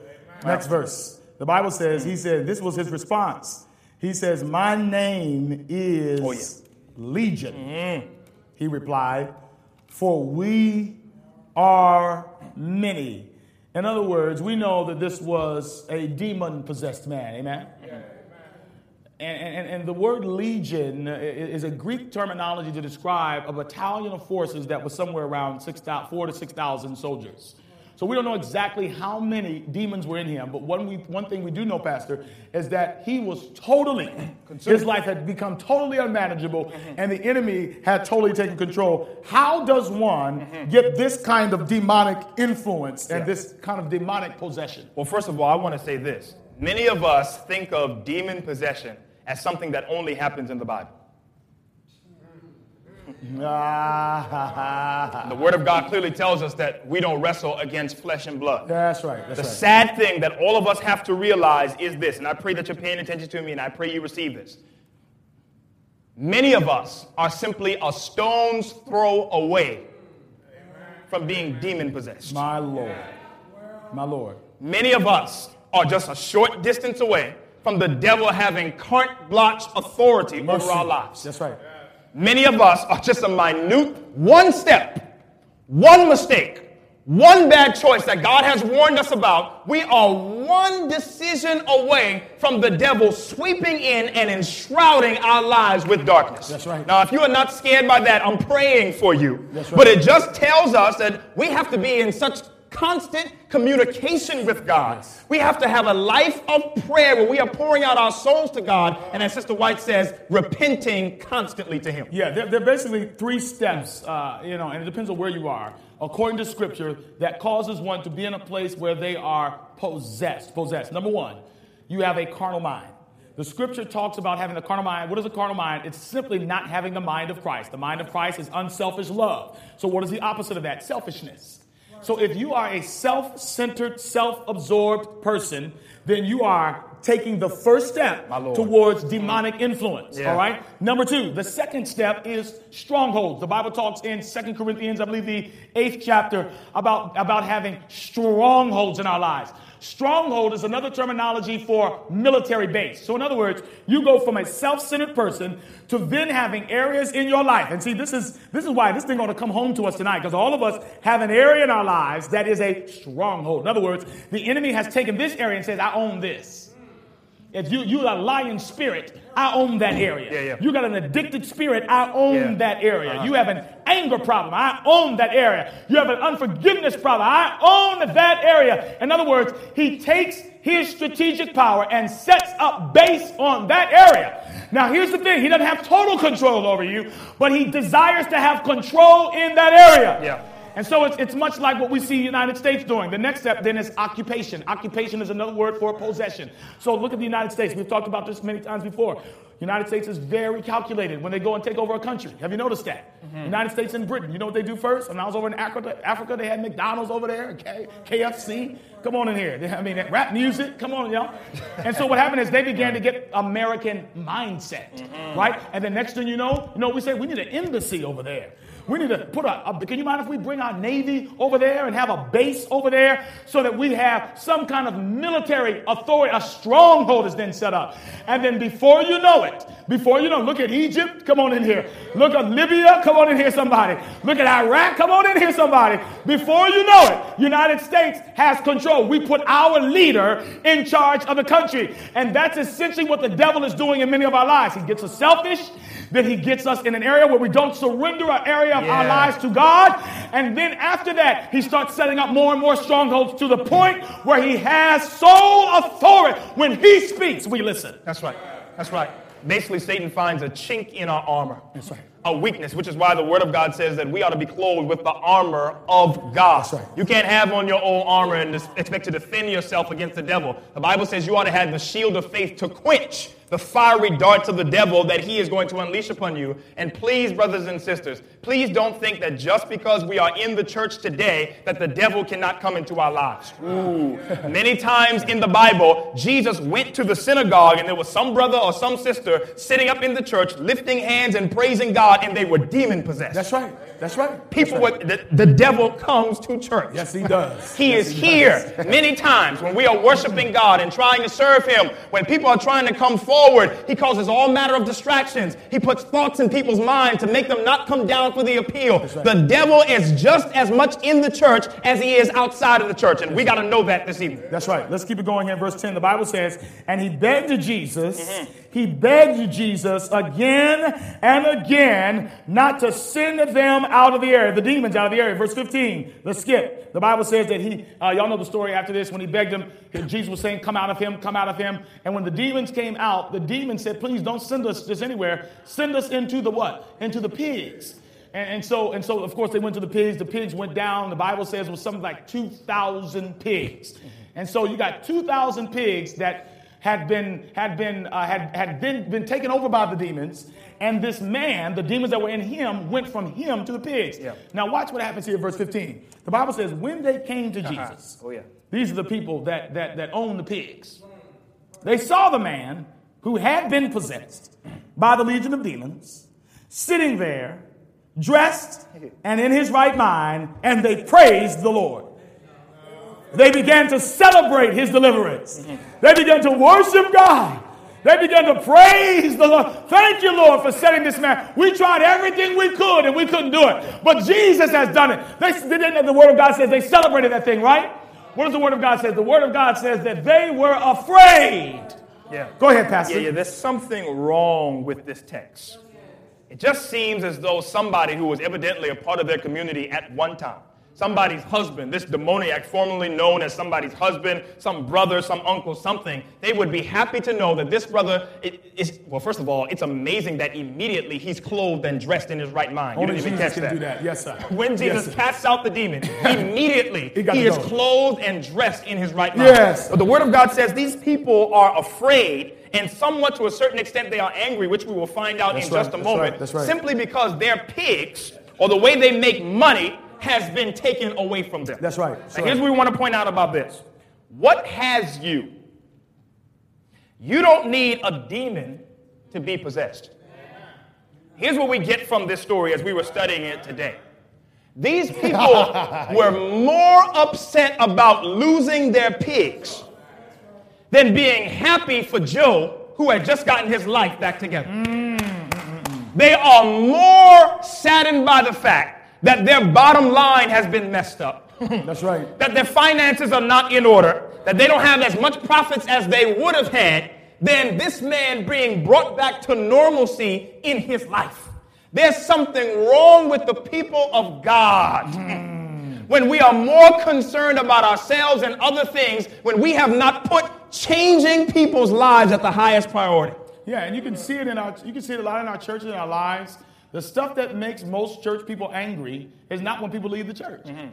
[SPEAKER 2] Next verse. The Bible says, he said, this was his response. He says, My name is
[SPEAKER 1] Oh, yeah. Mm-hmm.
[SPEAKER 2] Legion. He replied, For we are many. In other words, we know that this was a demon possessed man. Amen? And, and, and the word legion is a Greek terminology to describe a battalion of forces that was somewhere around 6, 4 to 6,000 soldiers. So we don't know exactly how many demons were in him, but one, we, one thing we do know, Pastor, is that he was totally, his life had become totally unmanageable, mm-hmm. and the enemy had totally taken control. How does one mm-hmm. get this kind of demonic influence and this kind of demonic possession?
[SPEAKER 1] Well, first of all, I want to say this. Many of us think of demon possession as something that only happens in the Bible. Ah. the Word of God clearly tells us that we don't wrestle against flesh and blood.
[SPEAKER 2] That's right. That's
[SPEAKER 1] the
[SPEAKER 2] right.
[SPEAKER 1] sad thing that all of us have to realize is this, and I pray that you're paying attention to me, and I pray you receive this. Many of us are simply a stone's throw away from being demon possessed.
[SPEAKER 2] My Lord. My Lord.
[SPEAKER 1] Many of us are just a short distance away from the devil having carte blanche authority Mercy. over our lives.
[SPEAKER 2] That's right.
[SPEAKER 1] Many of us are just a minute one step, one mistake, one bad choice that God has warned us about. We are one decision away from the devil sweeping in and enshrouding our lives with darkness.
[SPEAKER 2] That's right.
[SPEAKER 1] Now, if you are not scared by that, I'm praying for you. That's right. But it just tells us that we have to be in such constant communication with God. We have to have a life of prayer where we are pouring out our souls to God, and as Sister White says, repenting constantly to Him.
[SPEAKER 2] Yeah, there, there are basically three steps, uh, you know, and it depends on where you are, according to Scripture, that causes one to be in a place where they are possessed. Possessed. Number one, you have a carnal mind. The scripture talks about having a carnal mind. What is a carnal mind? It's simply not having the mind of Christ. The mind of Christ is unselfish love. So, what is the opposite of that? Selfishness. So if you are a self centered, self absorbed person, then you are taking the first step towards demonic influence. Yeah. All right. Number two, the second step is strongholds. The Bible talks in Second Corinthians, I believe the eighth chapter, about, about having strongholds in our lives. Stronghold is another terminology for military base. So, in other words, you go from a self centered person to then having areas in your life. And see, this is, this is why this thing going to come home to us tonight, because all of us have an area in our lives that is a stronghold. In other words, the enemy has taken this area and says, I own this. If you you a lying spirit, I own that area.
[SPEAKER 1] Yeah, yeah.
[SPEAKER 2] You got an addicted spirit, I own yeah. that area. Uh-huh. You have an anger problem, I own that area. You have an unforgiveness problem, I own that area. In other words, he takes his strategic power and sets up base on that area. Now, here's the thing: he doesn't have total control over you, but he desires to have control in that area.
[SPEAKER 1] Yeah.
[SPEAKER 2] And so it's, it's much like what we see the United States doing. The next step then is occupation. Occupation is another word for possession. So look at the United States. We've talked about this many times before. United States is very calculated when they go and take over a country. Have you noticed that? Mm-hmm. United States and Britain, you know what they do first? When I was over in Africa, Africa they had McDonald's over there, K- KFC. Come on in here. I mean, rap music. Come on, y'all. And so what happened is they began to get American mindset, mm-hmm. right? And the next thing you know, you know, we say we need an embassy over there. We need to put a, a, can you mind if we bring our Navy over there and have a base over there so that we have some kind of military authority, a stronghold is then set up. And then before you know it, before you know, look at Egypt, come on in here. Look at Libya, come on in here, somebody. Look at Iraq, come on in here, somebody. Before you know it, United States has control. We put our leader in charge of the country. And that's essentially what the devil is doing in many of our lives. He gets us selfish that He gets us in an area where we don't surrender an area of yeah. our lives to God. And then after that, He starts setting up more and more strongholds to the point where He has sole authority. When He speaks, we listen.
[SPEAKER 1] That's right. That's right. Basically, Satan finds a chink in our armor.
[SPEAKER 2] That's right
[SPEAKER 1] a weakness, which is why the Word of God says that we ought to be clothed with the armor of God.
[SPEAKER 2] Right.
[SPEAKER 1] You can't have on your own armor and expect to defend yourself against the devil. The Bible says you ought to have the shield of faith to quench the fiery darts of the devil that he is going to unleash upon you. And please, brothers and sisters, please don't think that just because we are in the church today that the devil cannot come into our lives. Ooh. Many times in the Bible, Jesus went to the synagogue and there was some brother or some sister sitting up in the church lifting hands and praising God and they were demon possessed.
[SPEAKER 2] That's right. That's right.
[SPEAKER 1] People,
[SPEAKER 2] That's
[SPEAKER 1] right. The, the, devil comes to church.
[SPEAKER 2] Yes, he does.
[SPEAKER 1] he
[SPEAKER 2] yes,
[SPEAKER 1] is he here does. many times when we are worshiping God and trying to serve him. When people are trying to come forward, he causes all manner of distractions. He puts thoughts in people's minds to make them not come down along for the appeal. Right. The devil is just as much in the church as he is outside of the church. And we got to know that this evening.
[SPEAKER 2] That's right. Let's keep it going here. Verse 10, the Bible says, And he begged Jesus, mm-hmm. he begged Jesus again and again not to send them out of the area, the demons out of the area. Verse 15, let's skip. The Bible says that he, uh, y'all know the story after this, when he begged him, Jesus was saying, Come out of him, come out of him. And when the demons came out, the demons said, Please don't send us just anywhere. Send us into the what? Into the pigs. And, and, so, and so, of course, they went to the pigs. The pigs went down. The Bible says it was something like 2,000 pigs. And so you got 2,000 pigs that had been, had been, uh, had, had been, been taken over by the demons. And this man, the demons that were in him, went from him to the pigs. Yeah. Now, watch what happens here, verse 15. The Bible says, when they came to uh-huh. Jesus, oh, yeah. these are the people that, that, that own the pigs. They saw the man who had been possessed by the legion of demons sitting there dressed and in his right mind, and they praised the Lord. They began to celebrate his deliverance. They began to worship God. They began to praise the Lord. Thank you, Lord, for setting this man. We tried everything we could and we couldn't do it. But Jesus has done it. They, they, the Word of God says they celebrated that thing, right? What does the Word of God say? The Word of God says that they were afraid. Yeah. Go ahead, Pastor.
[SPEAKER 1] Yeah, yeah. There's something wrong with this text. It just seems as though somebody who was evidently a part of their community at one time, somebody's husband, this demoniac formerly known as somebody's husband, some brother, some uncle, something, they would be happy to know that this brother is, well, first of all, it's amazing that immediately he's clothed and dressed in his right mind.
[SPEAKER 2] Only you didn't even catch that. do that. Yes, sir.
[SPEAKER 1] When Jesus
[SPEAKER 2] yes,
[SPEAKER 1] casts out the demon, immediately he, he is clothed and dressed in his right mind. Yes. But the word of God says these people are afraid and somewhat to a certain extent they are angry, which we will find out That's in right. just a moment,
[SPEAKER 2] right. Right.
[SPEAKER 1] simply because their pigs or the way they make money has been taken away from them.
[SPEAKER 2] That's right. That's
[SPEAKER 1] and here's what we want to point out about this. What has you? You don't need a demon to be possessed. Here's what we get from this story as we were studying it today. These people were more upset about losing their pigs than being happy for Joe, who had just gotten his life back together. They are more saddened by the fact that their bottom line has been messed up.
[SPEAKER 2] That's right.
[SPEAKER 1] that their finances are not in order, that they don't have as much profits as they would have had, than this man being brought back to normalcy in his life. There's something wrong with the people of God. Mm. When we are more concerned about ourselves and other things, when we have not put changing people's lives at the highest priority.
[SPEAKER 2] Yeah, and you can see it in our you can see it a lot in our churches and our lives. The stuff that makes most church people angry is not when people leave the church. Mm-hmm.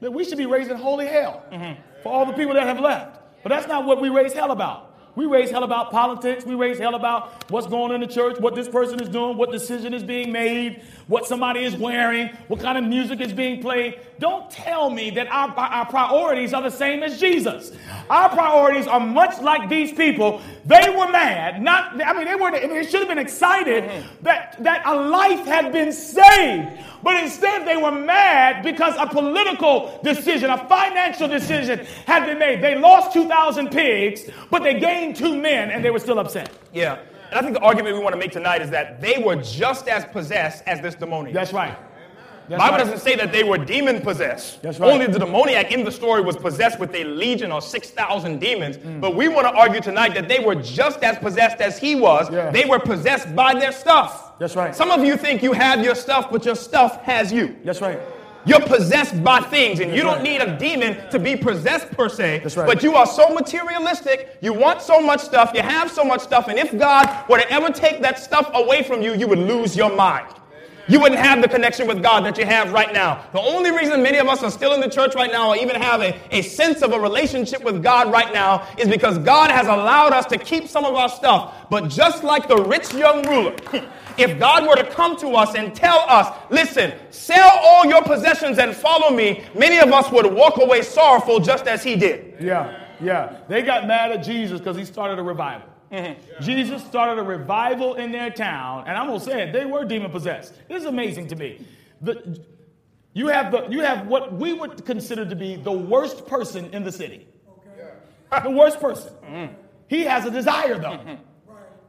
[SPEAKER 2] That we should be raising holy hell mm-hmm. for all the people that have left. But that's not what we raise hell about. We raise hell about politics. We raise hell about what's going on in the church, what this person is doing, what decision is being made, what somebody is wearing, what kind of music is being played. Don't tell me that our, our priorities are the same as Jesus. Our priorities are much like these people. They were mad. Not, I mean, they were. I mean, they should have been excited mm-hmm. that that a life had been saved. But instead, they were mad because a political decision, a financial decision had been made. They lost 2,000 pigs, but they gained two men, and they were still upset.
[SPEAKER 1] Yeah. And I think the argument we want to make tonight is that they were just as possessed as this demoniac.
[SPEAKER 2] That's right.
[SPEAKER 1] The Bible right. doesn't say that they were demon possessed.
[SPEAKER 2] That's right.
[SPEAKER 1] Only the demoniac in the story was possessed with a legion or 6,000 demons. Mm. But we want to argue tonight that they were just as possessed as he was. Yeah. They were possessed by their stuff.
[SPEAKER 2] That's right.
[SPEAKER 1] Some of you think you have your stuff, but your stuff has you.
[SPEAKER 2] That's right.
[SPEAKER 1] You're possessed by things, and That's you don't right. need a demon to be possessed per se.
[SPEAKER 2] That's right.
[SPEAKER 1] But you are so materialistic, you want so much stuff, you have so much stuff, and if God were to ever take that stuff away from you, you would lose your mind. You wouldn't have the connection with God that you have right now. The only reason many of us are still in the church right now or even have a, a sense of a relationship with God right now is because God has allowed us to keep some of our stuff. But just like the rich young ruler, if God were to come to us and tell us, listen, sell all your possessions and follow me, many of us would walk away sorrowful just as he did.
[SPEAKER 2] Yeah, yeah. They got mad at Jesus because he started a revival. Mm-hmm. Jesus started a revival in their town, and I'm gonna say it, they were demon possessed. This is amazing to me. The, you have the you have what we would consider to be the worst person in the city. Okay. The worst person. Mm-hmm. He has a desire though. Mm-hmm.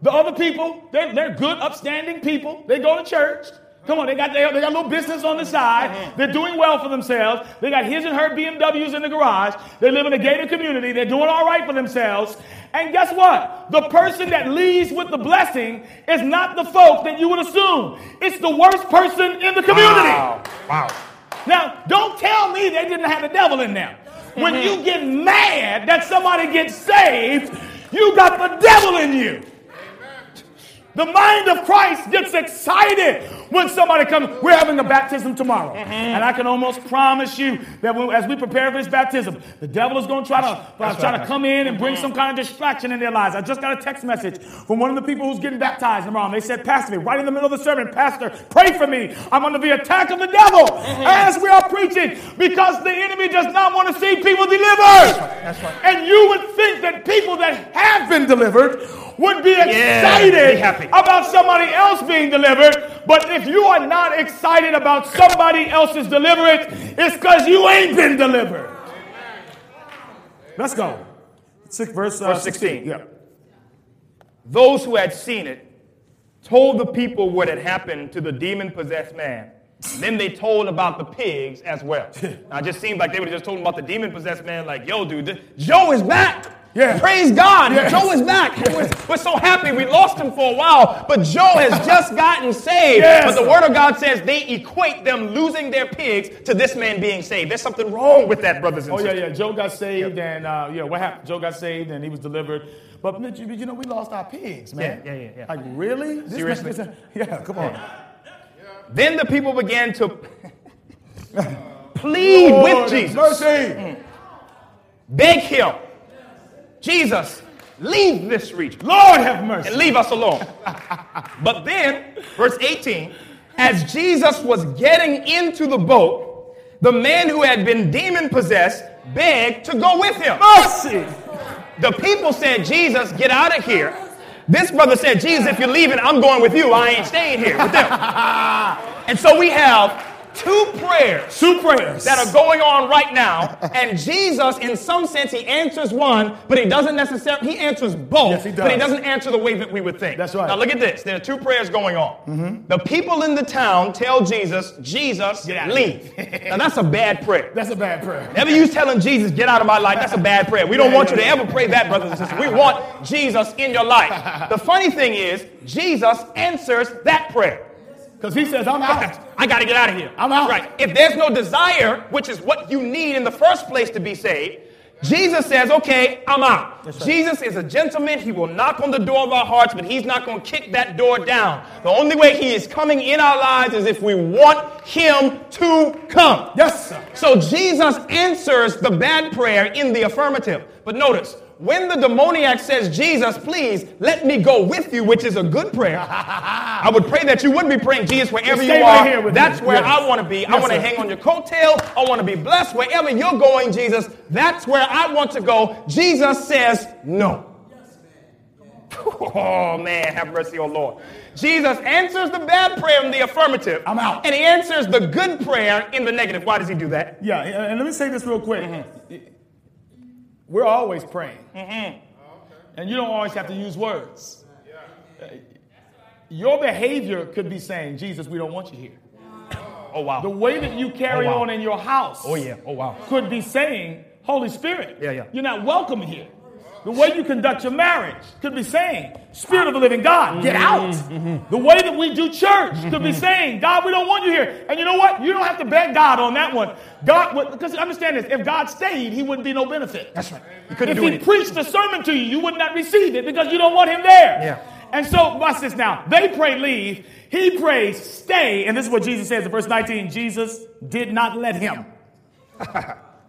[SPEAKER 2] The other people, they're, they're good, upstanding people. They go to church. Come on, they got they, they got a little business on the side.
[SPEAKER 1] Mm-hmm.
[SPEAKER 2] They're doing well for themselves. They got his and her BMWs in the garage. They live in a gated community. They're doing all right for themselves. And guess what? The person that leads with the blessing is not the folk that you would assume. It's the worst person in the community.
[SPEAKER 1] Wow. Wow.
[SPEAKER 2] Now, don't tell me they didn't have the devil in them. When
[SPEAKER 1] Mm-hmm.
[SPEAKER 2] you get mad that somebody gets saved, you got the devil in you. The mind of Christ gets excited when somebody comes. We're having a baptism tomorrow. Uh-huh. And I can almost promise you that when, as we prepare for this baptism, the devil is going to try to uh, try to come in and bring uh-huh. some kind of distraction in their lives. I just got a text message from one of the people who's getting baptized tomorrow. And they said, Pastor, right in the middle of the sermon, Pastor, pray for me. I'm under the attack of the devil uh-huh. as we are preaching because the enemy does not want to see people delivered.
[SPEAKER 1] That's right.
[SPEAKER 2] And you would think that people that have been delivered would be
[SPEAKER 1] Yeah,
[SPEAKER 2] excited
[SPEAKER 1] be happy.
[SPEAKER 2] about somebody else being delivered. But if you are not excited about somebody else's deliverance, it's because you ain't been delivered. Let's go. Six, verse, uh,
[SPEAKER 1] Verse 16.
[SPEAKER 2] Yeah.
[SPEAKER 1] Those who had seen it told the people what had happened to the demon possessed man. Then they told about the pigs as well. Now, it just seemed like they would have just told about the demon possessed man, like, yo, dude, Joe is back.
[SPEAKER 2] Yeah.
[SPEAKER 1] Praise God.
[SPEAKER 2] Yes.
[SPEAKER 1] Joe is back. We're, we're so happy. We lost him for a while, but Joe has just gotten saved.
[SPEAKER 2] Yes.
[SPEAKER 1] But the Word of God says they equate them losing their pigs to this man being saved. There's something wrong with that, brothers and sisters.
[SPEAKER 2] Oh, yeah, yeah. Joe got saved, and uh, yeah, what happened? Joe got saved, and he was delivered. But you know, we lost our pigs, man.
[SPEAKER 1] Yeah, yeah, yeah, yeah.
[SPEAKER 2] Like, really? This
[SPEAKER 1] Seriously?
[SPEAKER 2] man- yeah, come on.
[SPEAKER 1] Then the people began to plead
[SPEAKER 2] Lord,
[SPEAKER 1] with Jesus.
[SPEAKER 2] Mercy.
[SPEAKER 1] Beg him, Jesus, leave this region
[SPEAKER 2] Lord have mercy.
[SPEAKER 1] and leave us alone. but then, verse 18, as Jesus was getting into the boat, the man who had been demon possessed begged to go with him.
[SPEAKER 2] Mercy.
[SPEAKER 1] The people said, Jesus, get out of here. This brother said, Jesus, if you're leaving, I'm going with you. I ain't staying here with them. and so we have two prayers
[SPEAKER 2] Two prayers.
[SPEAKER 1] that are going on right now. And Jesus, in some sense, he answers one, but he doesn't necessarily, he answers both,
[SPEAKER 2] Yes, he
[SPEAKER 1] but he
[SPEAKER 2] does.
[SPEAKER 1] doesn't answer the way that we would think.
[SPEAKER 2] That's right.
[SPEAKER 1] Now look at this. There are two prayers going on. Mm-hmm. The people in the town tell Jesus, Jesus,
[SPEAKER 2] Get out of
[SPEAKER 1] leave. now that's a bad prayer.
[SPEAKER 2] That's a bad prayer.
[SPEAKER 1] Never use telling Jesus, get out of my life. That's a bad prayer. We don't
[SPEAKER 2] Yeah,
[SPEAKER 1] want
[SPEAKER 2] yeah,
[SPEAKER 1] you to ever pray that, brothers and sisters. We want Jesus in your life. The funny thing is, Jesus answers that prayer.
[SPEAKER 2] Because he says, I'm out.
[SPEAKER 1] I got to get out of here.
[SPEAKER 2] I'm out.
[SPEAKER 1] Right. If there's no desire, which is what you need in the first place to be saved, Jesus says, okay, I'm out.
[SPEAKER 2] right.
[SPEAKER 1] Jesus is a gentleman. He will knock on the door of our hearts, but he's not going to kick that door down. The only way he is coming in our lives is if we want him to come.
[SPEAKER 2] Yes, sir.
[SPEAKER 1] So Jesus answers the bad prayer in the affirmative. But notice, when the demoniac says, Jesus, please let me go with you, which is a good prayer, I would pray that you wouldn't be praying, Jesus, wherever you
[SPEAKER 2] right
[SPEAKER 1] are.
[SPEAKER 2] with
[SPEAKER 1] that's
[SPEAKER 2] me.
[SPEAKER 1] where
[SPEAKER 2] Yes.
[SPEAKER 1] I want to be. I want to hang on your coattail. I want to be blessed. Wherever you're going, Jesus, that's where I want to go. Jesus says, no. Oh man, have mercy, oh Lord. Jesus answers the bad prayer in the affirmative.
[SPEAKER 2] I'm out.
[SPEAKER 1] And he answers the good prayer in the negative. Why does he do that?
[SPEAKER 2] Yeah, and let me say this real quick. Mm-hmm. We're always praying. And you don't always have to use words. Uh, Your behavior could be saying, Jesus, we don't want you here.
[SPEAKER 1] Oh wow.
[SPEAKER 2] The way that you carry
[SPEAKER 1] Oh, wow.
[SPEAKER 2] on in your house
[SPEAKER 1] Oh yeah. Oh wow.
[SPEAKER 2] could be saying, Holy Spirit,
[SPEAKER 1] Yeah, yeah.
[SPEAKER 2] you're not welcome here. The way you conduct your marriage could be saying, Spirit of the living God, get mm-hmm. out. Mm-hmm. The way that we do church could be mm-hmm. saying, God, we don't want you here. And you know what? You don't have to beg God on that one. God, would, because understand this, if God stayed, he wouldn't be no benefit.
[SPEAKER 1] That's right. You couldn't
[SPEAKER 2] if he
[SPEAKER 1] anything.
[SPEAKER 2] preached a sermon to you, you would not receive it because you don't want him there.
[SPEAKER 1] Yeah.
[SPEAKER 2] And so, watch this now. They pray leave. He prays stay. And this is what Jesus says in verse 19 Jesus did not let him,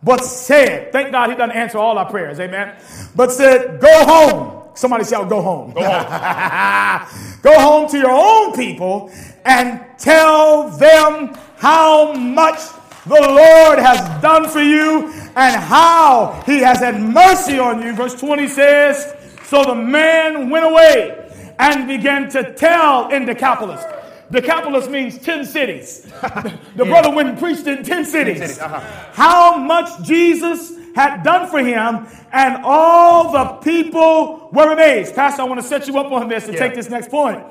[SPEAKER 2] but said, thank God he doesn't answer all our prayers. Amen. But said, go home. Somebody shout, go home. Go home. go home to your own people and tell them how much the Lord has done for you and how he has had mercy on you. Verse 20 says, So the man went away and began to tell in Decapolis. Decapolis means 10 cities. the brother went and preached in 10 cities.
[SPEAKER 1] cities, uh-huh.
[SPEAKER 2] How much Jesus had done for him, and all the people were amazed. Pastor, I want to set you up on this and
[SPEAKER 1] Yeah.
[SPEAKER 2] take this next point.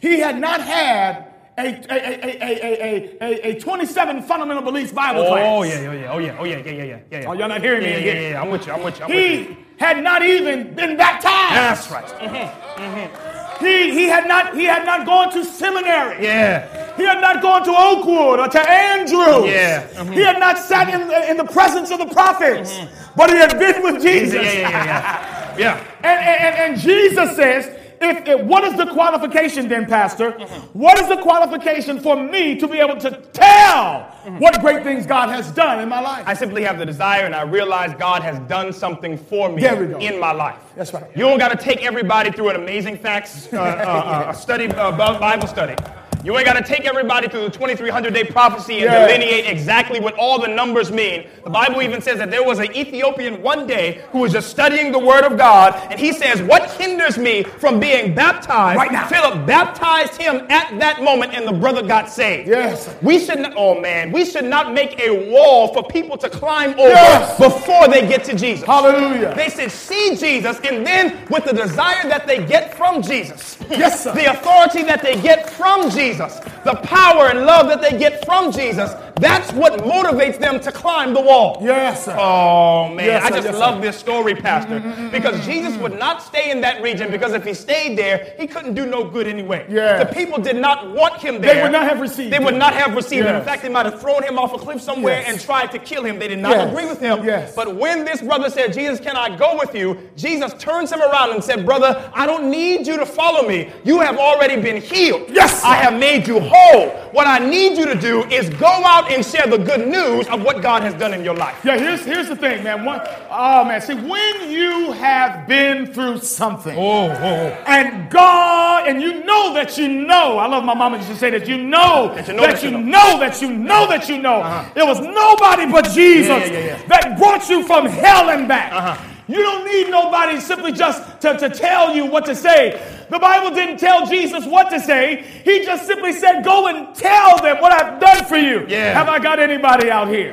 [SPEAKER 2] He had not had a, a, a, a, a, a 27 fundamental beliefs Bible
[SPEAKER 1] oh,
[SPEAKER 2] class.
[SPEAKER 1] Oh, yeah, oh, yeah, oh, yeah, oh, yeah, yeah, yeah, yeah, yeah.
[SPEAKER 2] Oh, y'all not hearing
[SPEAKER 1] yeah,
[SPEAKER 2] me?
[SPEAKER 1] Yeah, yeah, yeah, I'm with you, I'm with you, I'm
[SPEAKER 2] he
[SPEAKER 1] with you.
[SPEAKER 2] had not even been baptized.
[SPEAKER 1] That's right. Mm-hmm,
[SPEAKER 2] mm-hmm. He, he, had not, he had not gone to seminary.
[SPEAKER 1] Yeah.
[SPEAKER 2] He had not gone to Oakwood or to Andrews.
[SPEAKER 1] Yeah. Mm-hmm.
[SPEAKER 2] He had not sat in the, in the presence of the prophets, mm-hmm. but he had been with Jesus.
[SPEAKER 1] Yeah, yeah, yeah. yeah. yeah.
[SPEAKER 2] and, and, and Jesus says, if, if, what is the qualification then, Pastor? Mm-hmm. What is the qualification for me to be able to tell mm-hmm. what great things God has done in my life?
[SPEAKER 1] I simply have the desire and I realize God has done something for me in my life.
[SPEAKER 2] That's right.
[SPEAKER 1] You don't got to take everybody through an amazing facts uh, uh, uh, study, uh, Bible study. You ain't got to take everybody through the 2300 day prophecy and yeah. delineate exactly what all the numbers mean. The Bible even says that there was an Ethiopian one day who was just studying the Word of God, and he says, What hinders me from being baptized?
[SPEAKER 2] Right now.
[SPEAKER 1] Philip baptized him at that moment, and the brother got saved.
[SPEAKER 2] Yes.
[SPEAKER 1] We should not, oh man, we should not make a wall for people to climb over yes. before they get to Jesus.
[SPEAKER 2] Hallelujah.
[SPEAKER 1] They should see Jesus, and then with the desire that they get from Jesus,
[SPEAKER 2] yes, sir.
[SPEAKER 1] the authority that they get from Jesus. Jesus, the power and love that they get from Jesus, that's what motivates them to climb the wall.
[SPEAKER 2] Yes, sir.
[SPEAKER 1] Oh, man.
[SPEAKER 2] Yes,
[SPEAKER 1] I just
[SPEAKER 2] yes,
[SPEAKER 1] love this story, Pastor, mm-hmm, because mm-hmm, Jesus would not stay in that region because if he stayed there, he couldn't do no good anyway.
[SPEAKER 2] Yes.
[SPEAKER 1] The people did not want him there.
[SPEAKER 2] They would not have received
[SPEAKER 1] They
[SPEAKER 2] him.
[SPEAKER 1] would not have received yes. him. In fact, they might have thrown him off a cliff somewhere and tried to kill him. They did not agree with him.
[SPEAKER 2] Yes.
[SPEAKER 1] But when this brother said, Jesus, can I go with you? Jesus turns him around and said, Brother, I don't need you to follow me. You have already been healed.
[SPEAKER 2] Yes.
[SPEAKER 1] I have made you whole. What I need you to do is go out and share the good news of what God has done in your life.
[SPEAKER 2] Yeah, here's, here's the thing, man. One, oh, man. See, when you have been through something,
[SPEAKER 1] oh, oh,
[SPEAKER 2] and God, and you know that you know, I love my mama used to say that you know that you know that, you, know. that you know that you know uh-huh. it was nobody but Jesus
[SPEAKER 1] yeah, yeah, yeah,
[SPEAKER 2] that brought you from hell and back. Uh-huh. You don't need nobody simply just to, to tell you what to say. The Bible didn't tell Jesus what to say. He just simply said, Go and tell them what I've done for you.
[SPEAKER 1] Yeah.
[SPEAKER 2] Have I got anybody out here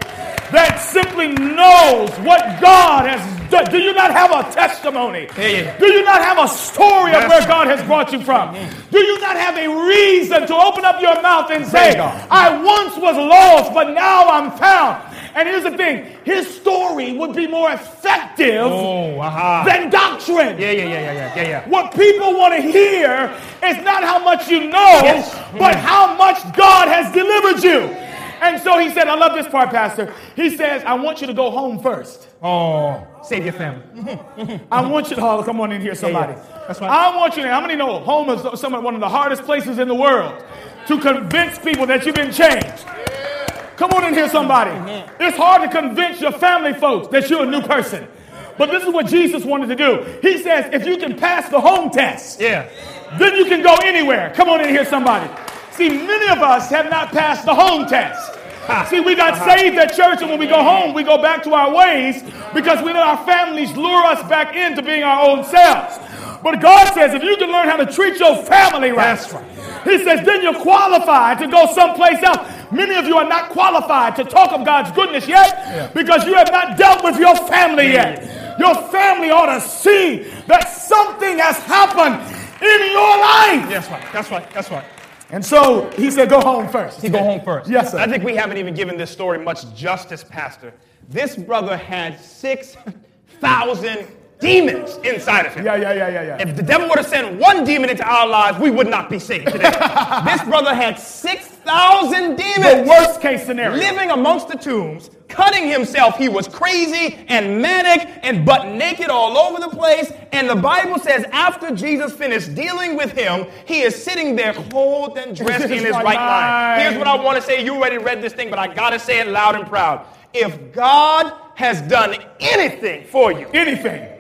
[SPEAKER 2] that simply knows what God has done? Do you not have a testimony?
[SPEAKER 1] Yeah.
[SPEAKER 2] Do you not have a story of where God has brought you from? Mm-hmm. Do you not have a reason to open up your mouth and say, I once was lost, but now I'm found? And here's the thing his story would be more effective
[SPEAKER 1] oh, uh-huh.
[SPEAKER 2] than doctrine.
[SPEAKER 1] Yeah, yeah, yeah, yeah, yeah, yeah.
[SPEAKER 2] What people want to hear is not how much you know, yes. but mm. how much God has delivered you. And so he said, I love this part, Pastor. He says, I want you to go home first.
[SPEAKER 1] Oh, save your family.
[SPEAKER 2] I want you to, oh, come on in here, somebody.
[SPEAKER 1] Yeah, yeah. That's right.
[SPEAKER 2] I want you to, how many know home is some of one of the hardest places in the world to convince people that you've been changed? Come on in here, somebody. Mm-hmm. It's hard to convince your family folks that you're a new person. But this is what Jesus wanted to do. He says, if you can pass the home test,
[SPEAKER 1] yeah.
[SPEAKER 2] then you can go anywhere. Come on in here, somebody. See, many of us have not passed the home test. See, we got uh-huh. saved at church, and when we go home, we go back to our ways because we let our families lure us back into being our own selves. But God says, if you can learn how to treat your family right,
[SPEAKER 1] right.
[SPEAKER 2] He says, then you're qualified to go someplace else. Many of you are not qualified to talk of God's goodness yet yeah. because you have not dealt with your family yet. Your family ought to see that something has happened in your life.
[SPEAKER 1] That's right. That's right. That's right.
[SPEAKER 2] And so he said, Go home first.
[SPEAKER 1] He go home first.
[SPEAKER 2] Yes, sir.
[SPEAKER 1] I think we haven't even given this story much justice, Pastor. This brother had 6,000 demons inside of him.
[SPEAKER 2] Yeah, yeah, yeah, yeah, yeah.
[SPEAKER 1] If the devil would have sent one demon into our lives, we would not be saved today. this brother had 6,000 demons.
[SPEAKER 2] The worst case scenario.
[SPEAKER 1] Living amongst the tombs, cutting himself. He was crazy and manic and butt naked all over the place. And the Bible says after Jesus finished dealing with him, he is sitting there clothed and dressed in his right mind. Here's what I want to say. You already read this thing, but I got to say it loud and proud. If God has done anything for you,
[SPEAKER 2] anything,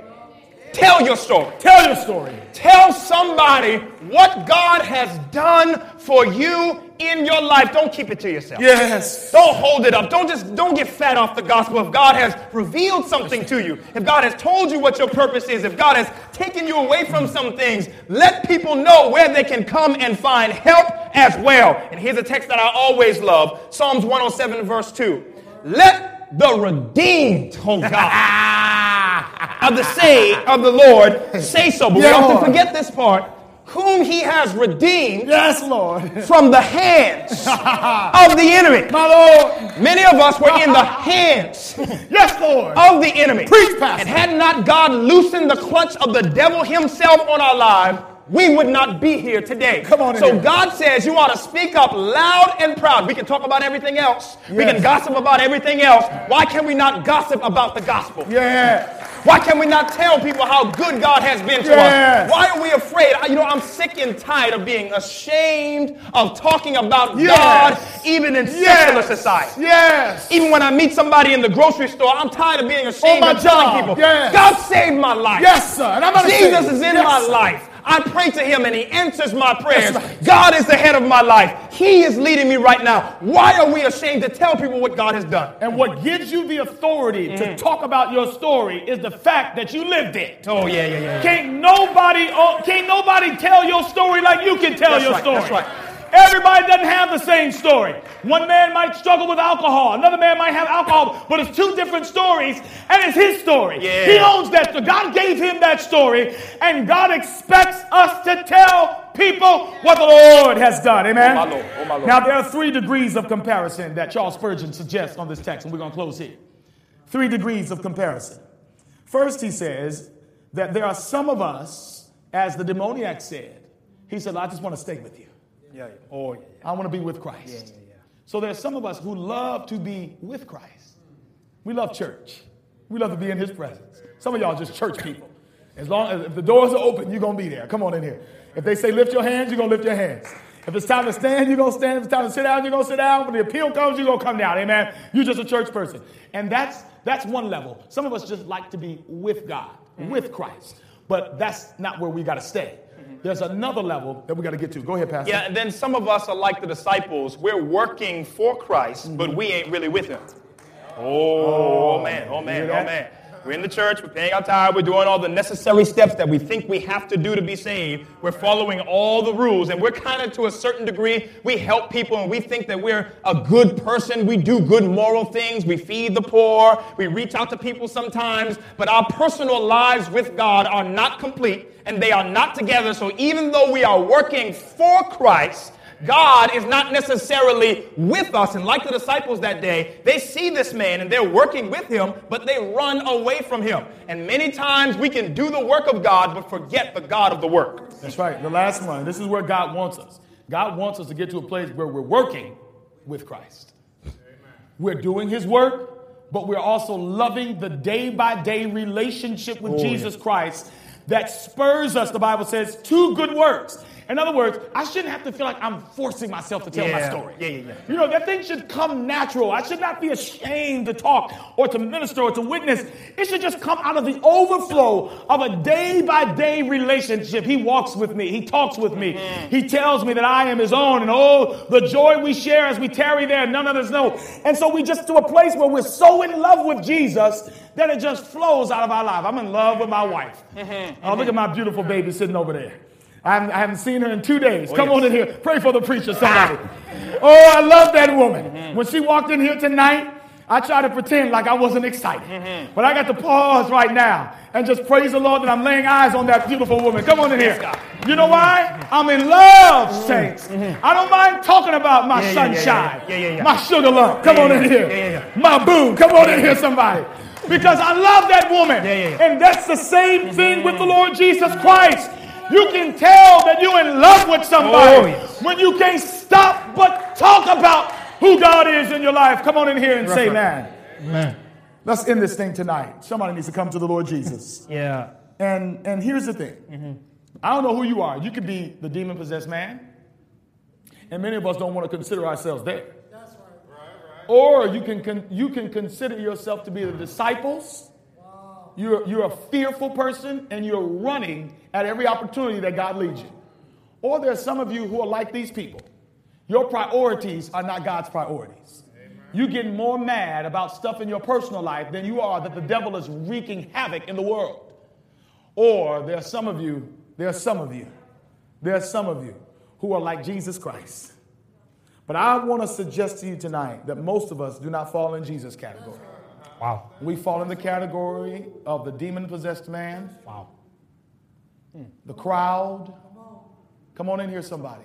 [SPEAKER 1] Tell your story.
[SPEAKER 2] Tell your story.
[SPEAKER 1] Tell somebody what God has done for you in your life. Don't keep it to yourself.
[SPEAKER 2] Yes.
[SPEAKER 1] Don't hold it up. Don't just don't get fat off the gospel. If God has revealed something to you, if God has told you what your purpose is, if God has taken you away from some things, let people know where they can come and find help as well. And here's a text that I always love Psalms 107, verse 2. Let the redeemed, oh God. Ah. of the say of the Lord say so. But yeah, we often forget this part. whom he has redeemed
[SPEAKER 2] Yes, Lord.
[SPEAKER 1] from the hands of the enemy.
[SPEAKER 2] My Lord.
[SPEAKER 1] Many of us were in the hands
[SPEAKER 2] Yes, Lord.
[SPEAKER 1] of the enemy.
[SPEAKER 2] Preach, Pastor.
[SPEAKER 1] And had not God loosened the clutch of the devil himself on our lives, we would not be here today.
[SPEAKER 2] Come on in
[SPEAKER 1] So
[SPEAKER 2] here.
[SPEAKER 1] God says you ought to speak up loud and proud. We can talk about everything else. We can gossip about everything else. Why can we not gossip about the gospel?
[SPEAKER 2] Yeah.
[SPEAKER 1] Why can we not tell people how good God has been to
[SPEAKER 2] Yes.
[SPEAKER 1] us? Why are we afraid? You know, I'm sick and tired of being ashamed of talking about
[SPEAKER 2] Yes.
[SPEAKER 1] God, even in secular society.
[SPEAKER 2] Yes.
[SPEAKER 1] Even when I meet somebody in the grocery store, I'm tired of being oh, ashamed
[SPEAKER 2] On my
[SPEAKER 1] of telling
[SPEAKER 2] job,
[SPEAKER 1] people,
[SPEAKER 2] yes.
[SPEAKER 1] God saved my life.
[SPEAKER 2] Yes, sir. And I'm
[SPEAKER 1] Jesus
[SPEAKER 2] ashamed.
[SPEAKER 1] is in
[SPEAKER 2] Yes,
[SPEAKER 1] my life. I pray to him and he answers my prayers.
[SPEAKER 2] Right.
[SPEAKER 1] God is the head of my life. He is leading me right now. Why are we ashamed to tell people what God has done?
[SPEAKER 2] And what gives you the authority to mm. talk about your story is the fact that you lived it.
[SPEAKER 1] Oh, yeah, yeah, yeah.
[SPEAKER 2] Can't nobody, oh, can't nobody tell your story like you can tell
[SPEAKER 1] That's
[SPEAKER 2] your
[SPEAKER 1] right,
[SPEAKER 2] story.
[SPEAKER 1] that's right.
[SPEAKER 2] Everybody doesn't have the same story. One man might struggle with alcohol, another man might have alcohol, but it's two different stories, and it's his story.
[SPEAKER 1] Yeah.
[SPEAKER 2] He owns that. So God gave him that story, and God expects us to tell people what the Lord has done. Amen.
[SPEAKER 1] Oh, Lord. Oh.
[SPEAKER 2] Now there are three degrees of comparison that Charles Spurgeon suggests on this text, and we're going to close here. Three degrees of comparison. First, he says that there are some of us, as the demoniac said, he said, I just want to stay with you.
[SPEAKER 1] Yeah, yeah. Oh, yeah,
[SPEAKER 2] I want to be with Christ. So there's some of us who love to be with Christ. We love church. We love to be in his presence. Some of y'all are just church people. As long as if the doors are open, you're gonna be there. Come on in here. If they say lift your hands, you're gonna lift your hands. If it's time to stand, you're gonna stand. If it's time to sit down, you're gonna sit down. When the appeal comes, you're gonna come down. Amen. You're just a church person. And that's that's one level. Some of us just like to be with God, with Christ. But that's not where we gotta stay. There's another level that we gotta get to. Go ahead, Pastor.
[SPEAKER 1] Yeah, and then some of us are like the disciples. We're working for Christ, but mm-hmm. we ain't really with him. Oh, man, oh man, oh man. We're in the church, we're paying our tithe, we're doing all the necessary steps that we think we have to do to be saved. We're following all the rules, and we're kind of to a certain degree, we help people and we think that we're a good person. We do good moral things, we feed the poor, we reach out to people sometimes, but our personal lives with God are not complete and they are not together. So even though we are working for Christ, God is not necessarily with us. And like the disciples that day, they see this man and they're working with him, but they run away from him. And many times we can do the work of God, but forget the God of the work.
[SPEAKER 2] That's right. The last one. This is where God wants us. God wants us to get to a place where we're working with Christ. We're doing his work, but we're also loving the day by day relationship with oh, Jesus Christ that spurs us, the Bible says, to good works. In other words, I shouldn't have to feel like I'm forcing myself to tell my story.
[SPEAKER 1] Yeah, yeah, yeah.
[SPEAKER 2] You know, that thing should come natural. I should not be ashamed to talk or to minister or to witness. It should just come out of the overflow of a day by day relationship. He walks with me, He talks with me, mm-hmm. He tells me that I am His own, and oh, the joy we share as we tarry there, none others know. And so we just to a place where we're so in love with Jesus that it just flows out of our life. I'm in love with my wife. Mm-hmm. Oh, look at mm-hmm. my beautiful baby sitting over there. I haven't, I haven't seen her in two days. Oh, Come on in here. Pray for the preacher, somebody. oh, I love that woman. Mm-hmm. When she walked in here tonight, I tried to pretend like I wasn't excited. Mm-hmm. But I got to pause right now and just praise the Lord that I'm laying eyes on that beautiful woman. Come on in here. You know why? I'm in love, mm-hmm. saints. I don't mind talking about my
[SPEAKER 1] Yeah,
[SPEAKER 2] sunshine,
[SPEAKER 1] yeah, yeah, yeah.
[SPEAKER 2] my sugar lump. Come on in here.
[SPEAKER 1] yeah, yeah, yeah.
[SPEAKER 2] My boo. Come on in here, somebody. Because I love that woman.
[SPEAKER 1] Yeah, yeah, yeah.
[SPEAKER 2] And that's the same thing with the Lord Jesus Christ. You can tell that you're in love with somebody
[SPEAKER 1] Oh, yes.
[SPEAKER 2] when you can't stop but talk about who God is in your life. Come on in here and say,
[SPEAKER 1] right.
[SPEAKER 2] man. Let's end this thing tonight. Somebody needs to come to the Lord Jesus.
[SPEAKER 1] Yeah.
[SPEAKER 2] And and here's the thing. Mm-hmm. I don't know who you are. You could be the demon possessed man. And many of us don't want to consider ourselves there. That's right. Right, right. Or you can, con- you can consider yourself to be the disciples. You're, you're a fearful person and you're running at every opportunity that God leads you. Or there's some of you who are like these people. Your priorities are not God's priorities. You're getting more mad about stuff in your personal life than you are that the devil is wreaking havoc in the world. Or there are some of you, there are some of you, there are some of you who are like Jesus Christ. But I want to suggest to you tonight that most of us do not fall in Jesus category.
[SPEAKER 1] Wow.
[SPEAKER 2] We fall in the category of the demon possessed man,
[SPEAKER 1] Wow. Hmm.
[SPEAKER 2] the crowd, Come on in here, somebody.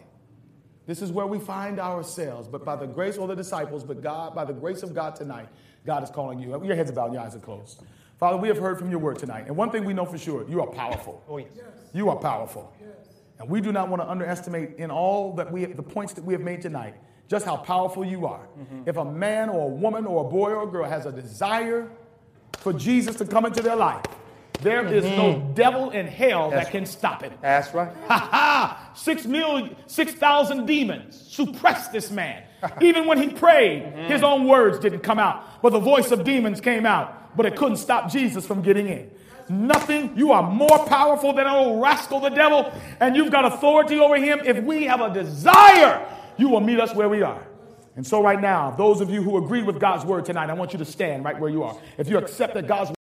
[SPEAKER 2] This is where we find ourselves, but by the grace of the disciples, but God, by the grace of God tonight, God is calling you. Your heads are bowed, your eyes are closed. Father, we have heard from your word tonight. And one thing we know for sure, you are powerful.
[SPEAKER 1] Oh, yes.
[SPEAKER 2] You are powerful. And we do not want to underestimate in all that we the points that we have made tonight just how powerful you are. Mm-hmm. If a man or a woman or a boy or a girl has a desire for Jesus to come into their life, there mm-hmm. is no mm-hmm. devil in hell That's that can stop it.
[SPEAKER 1] That's right.
[SPEAKER 2] Ha ha! Six million, six thousand demons suppressed this man. Even when he prayed, mm-hmm. his own words didn't come out, but the voice of demons came out, but it couldn't stop Jesus from getting in. Nothing. You are more powerful than an old rascal, the devil, and you've got authority over him. If we have a desire, you will meet us where we are. And so, right now, those of you who agree with God's word tonight, I want you to stand right where you are. If you accept that God's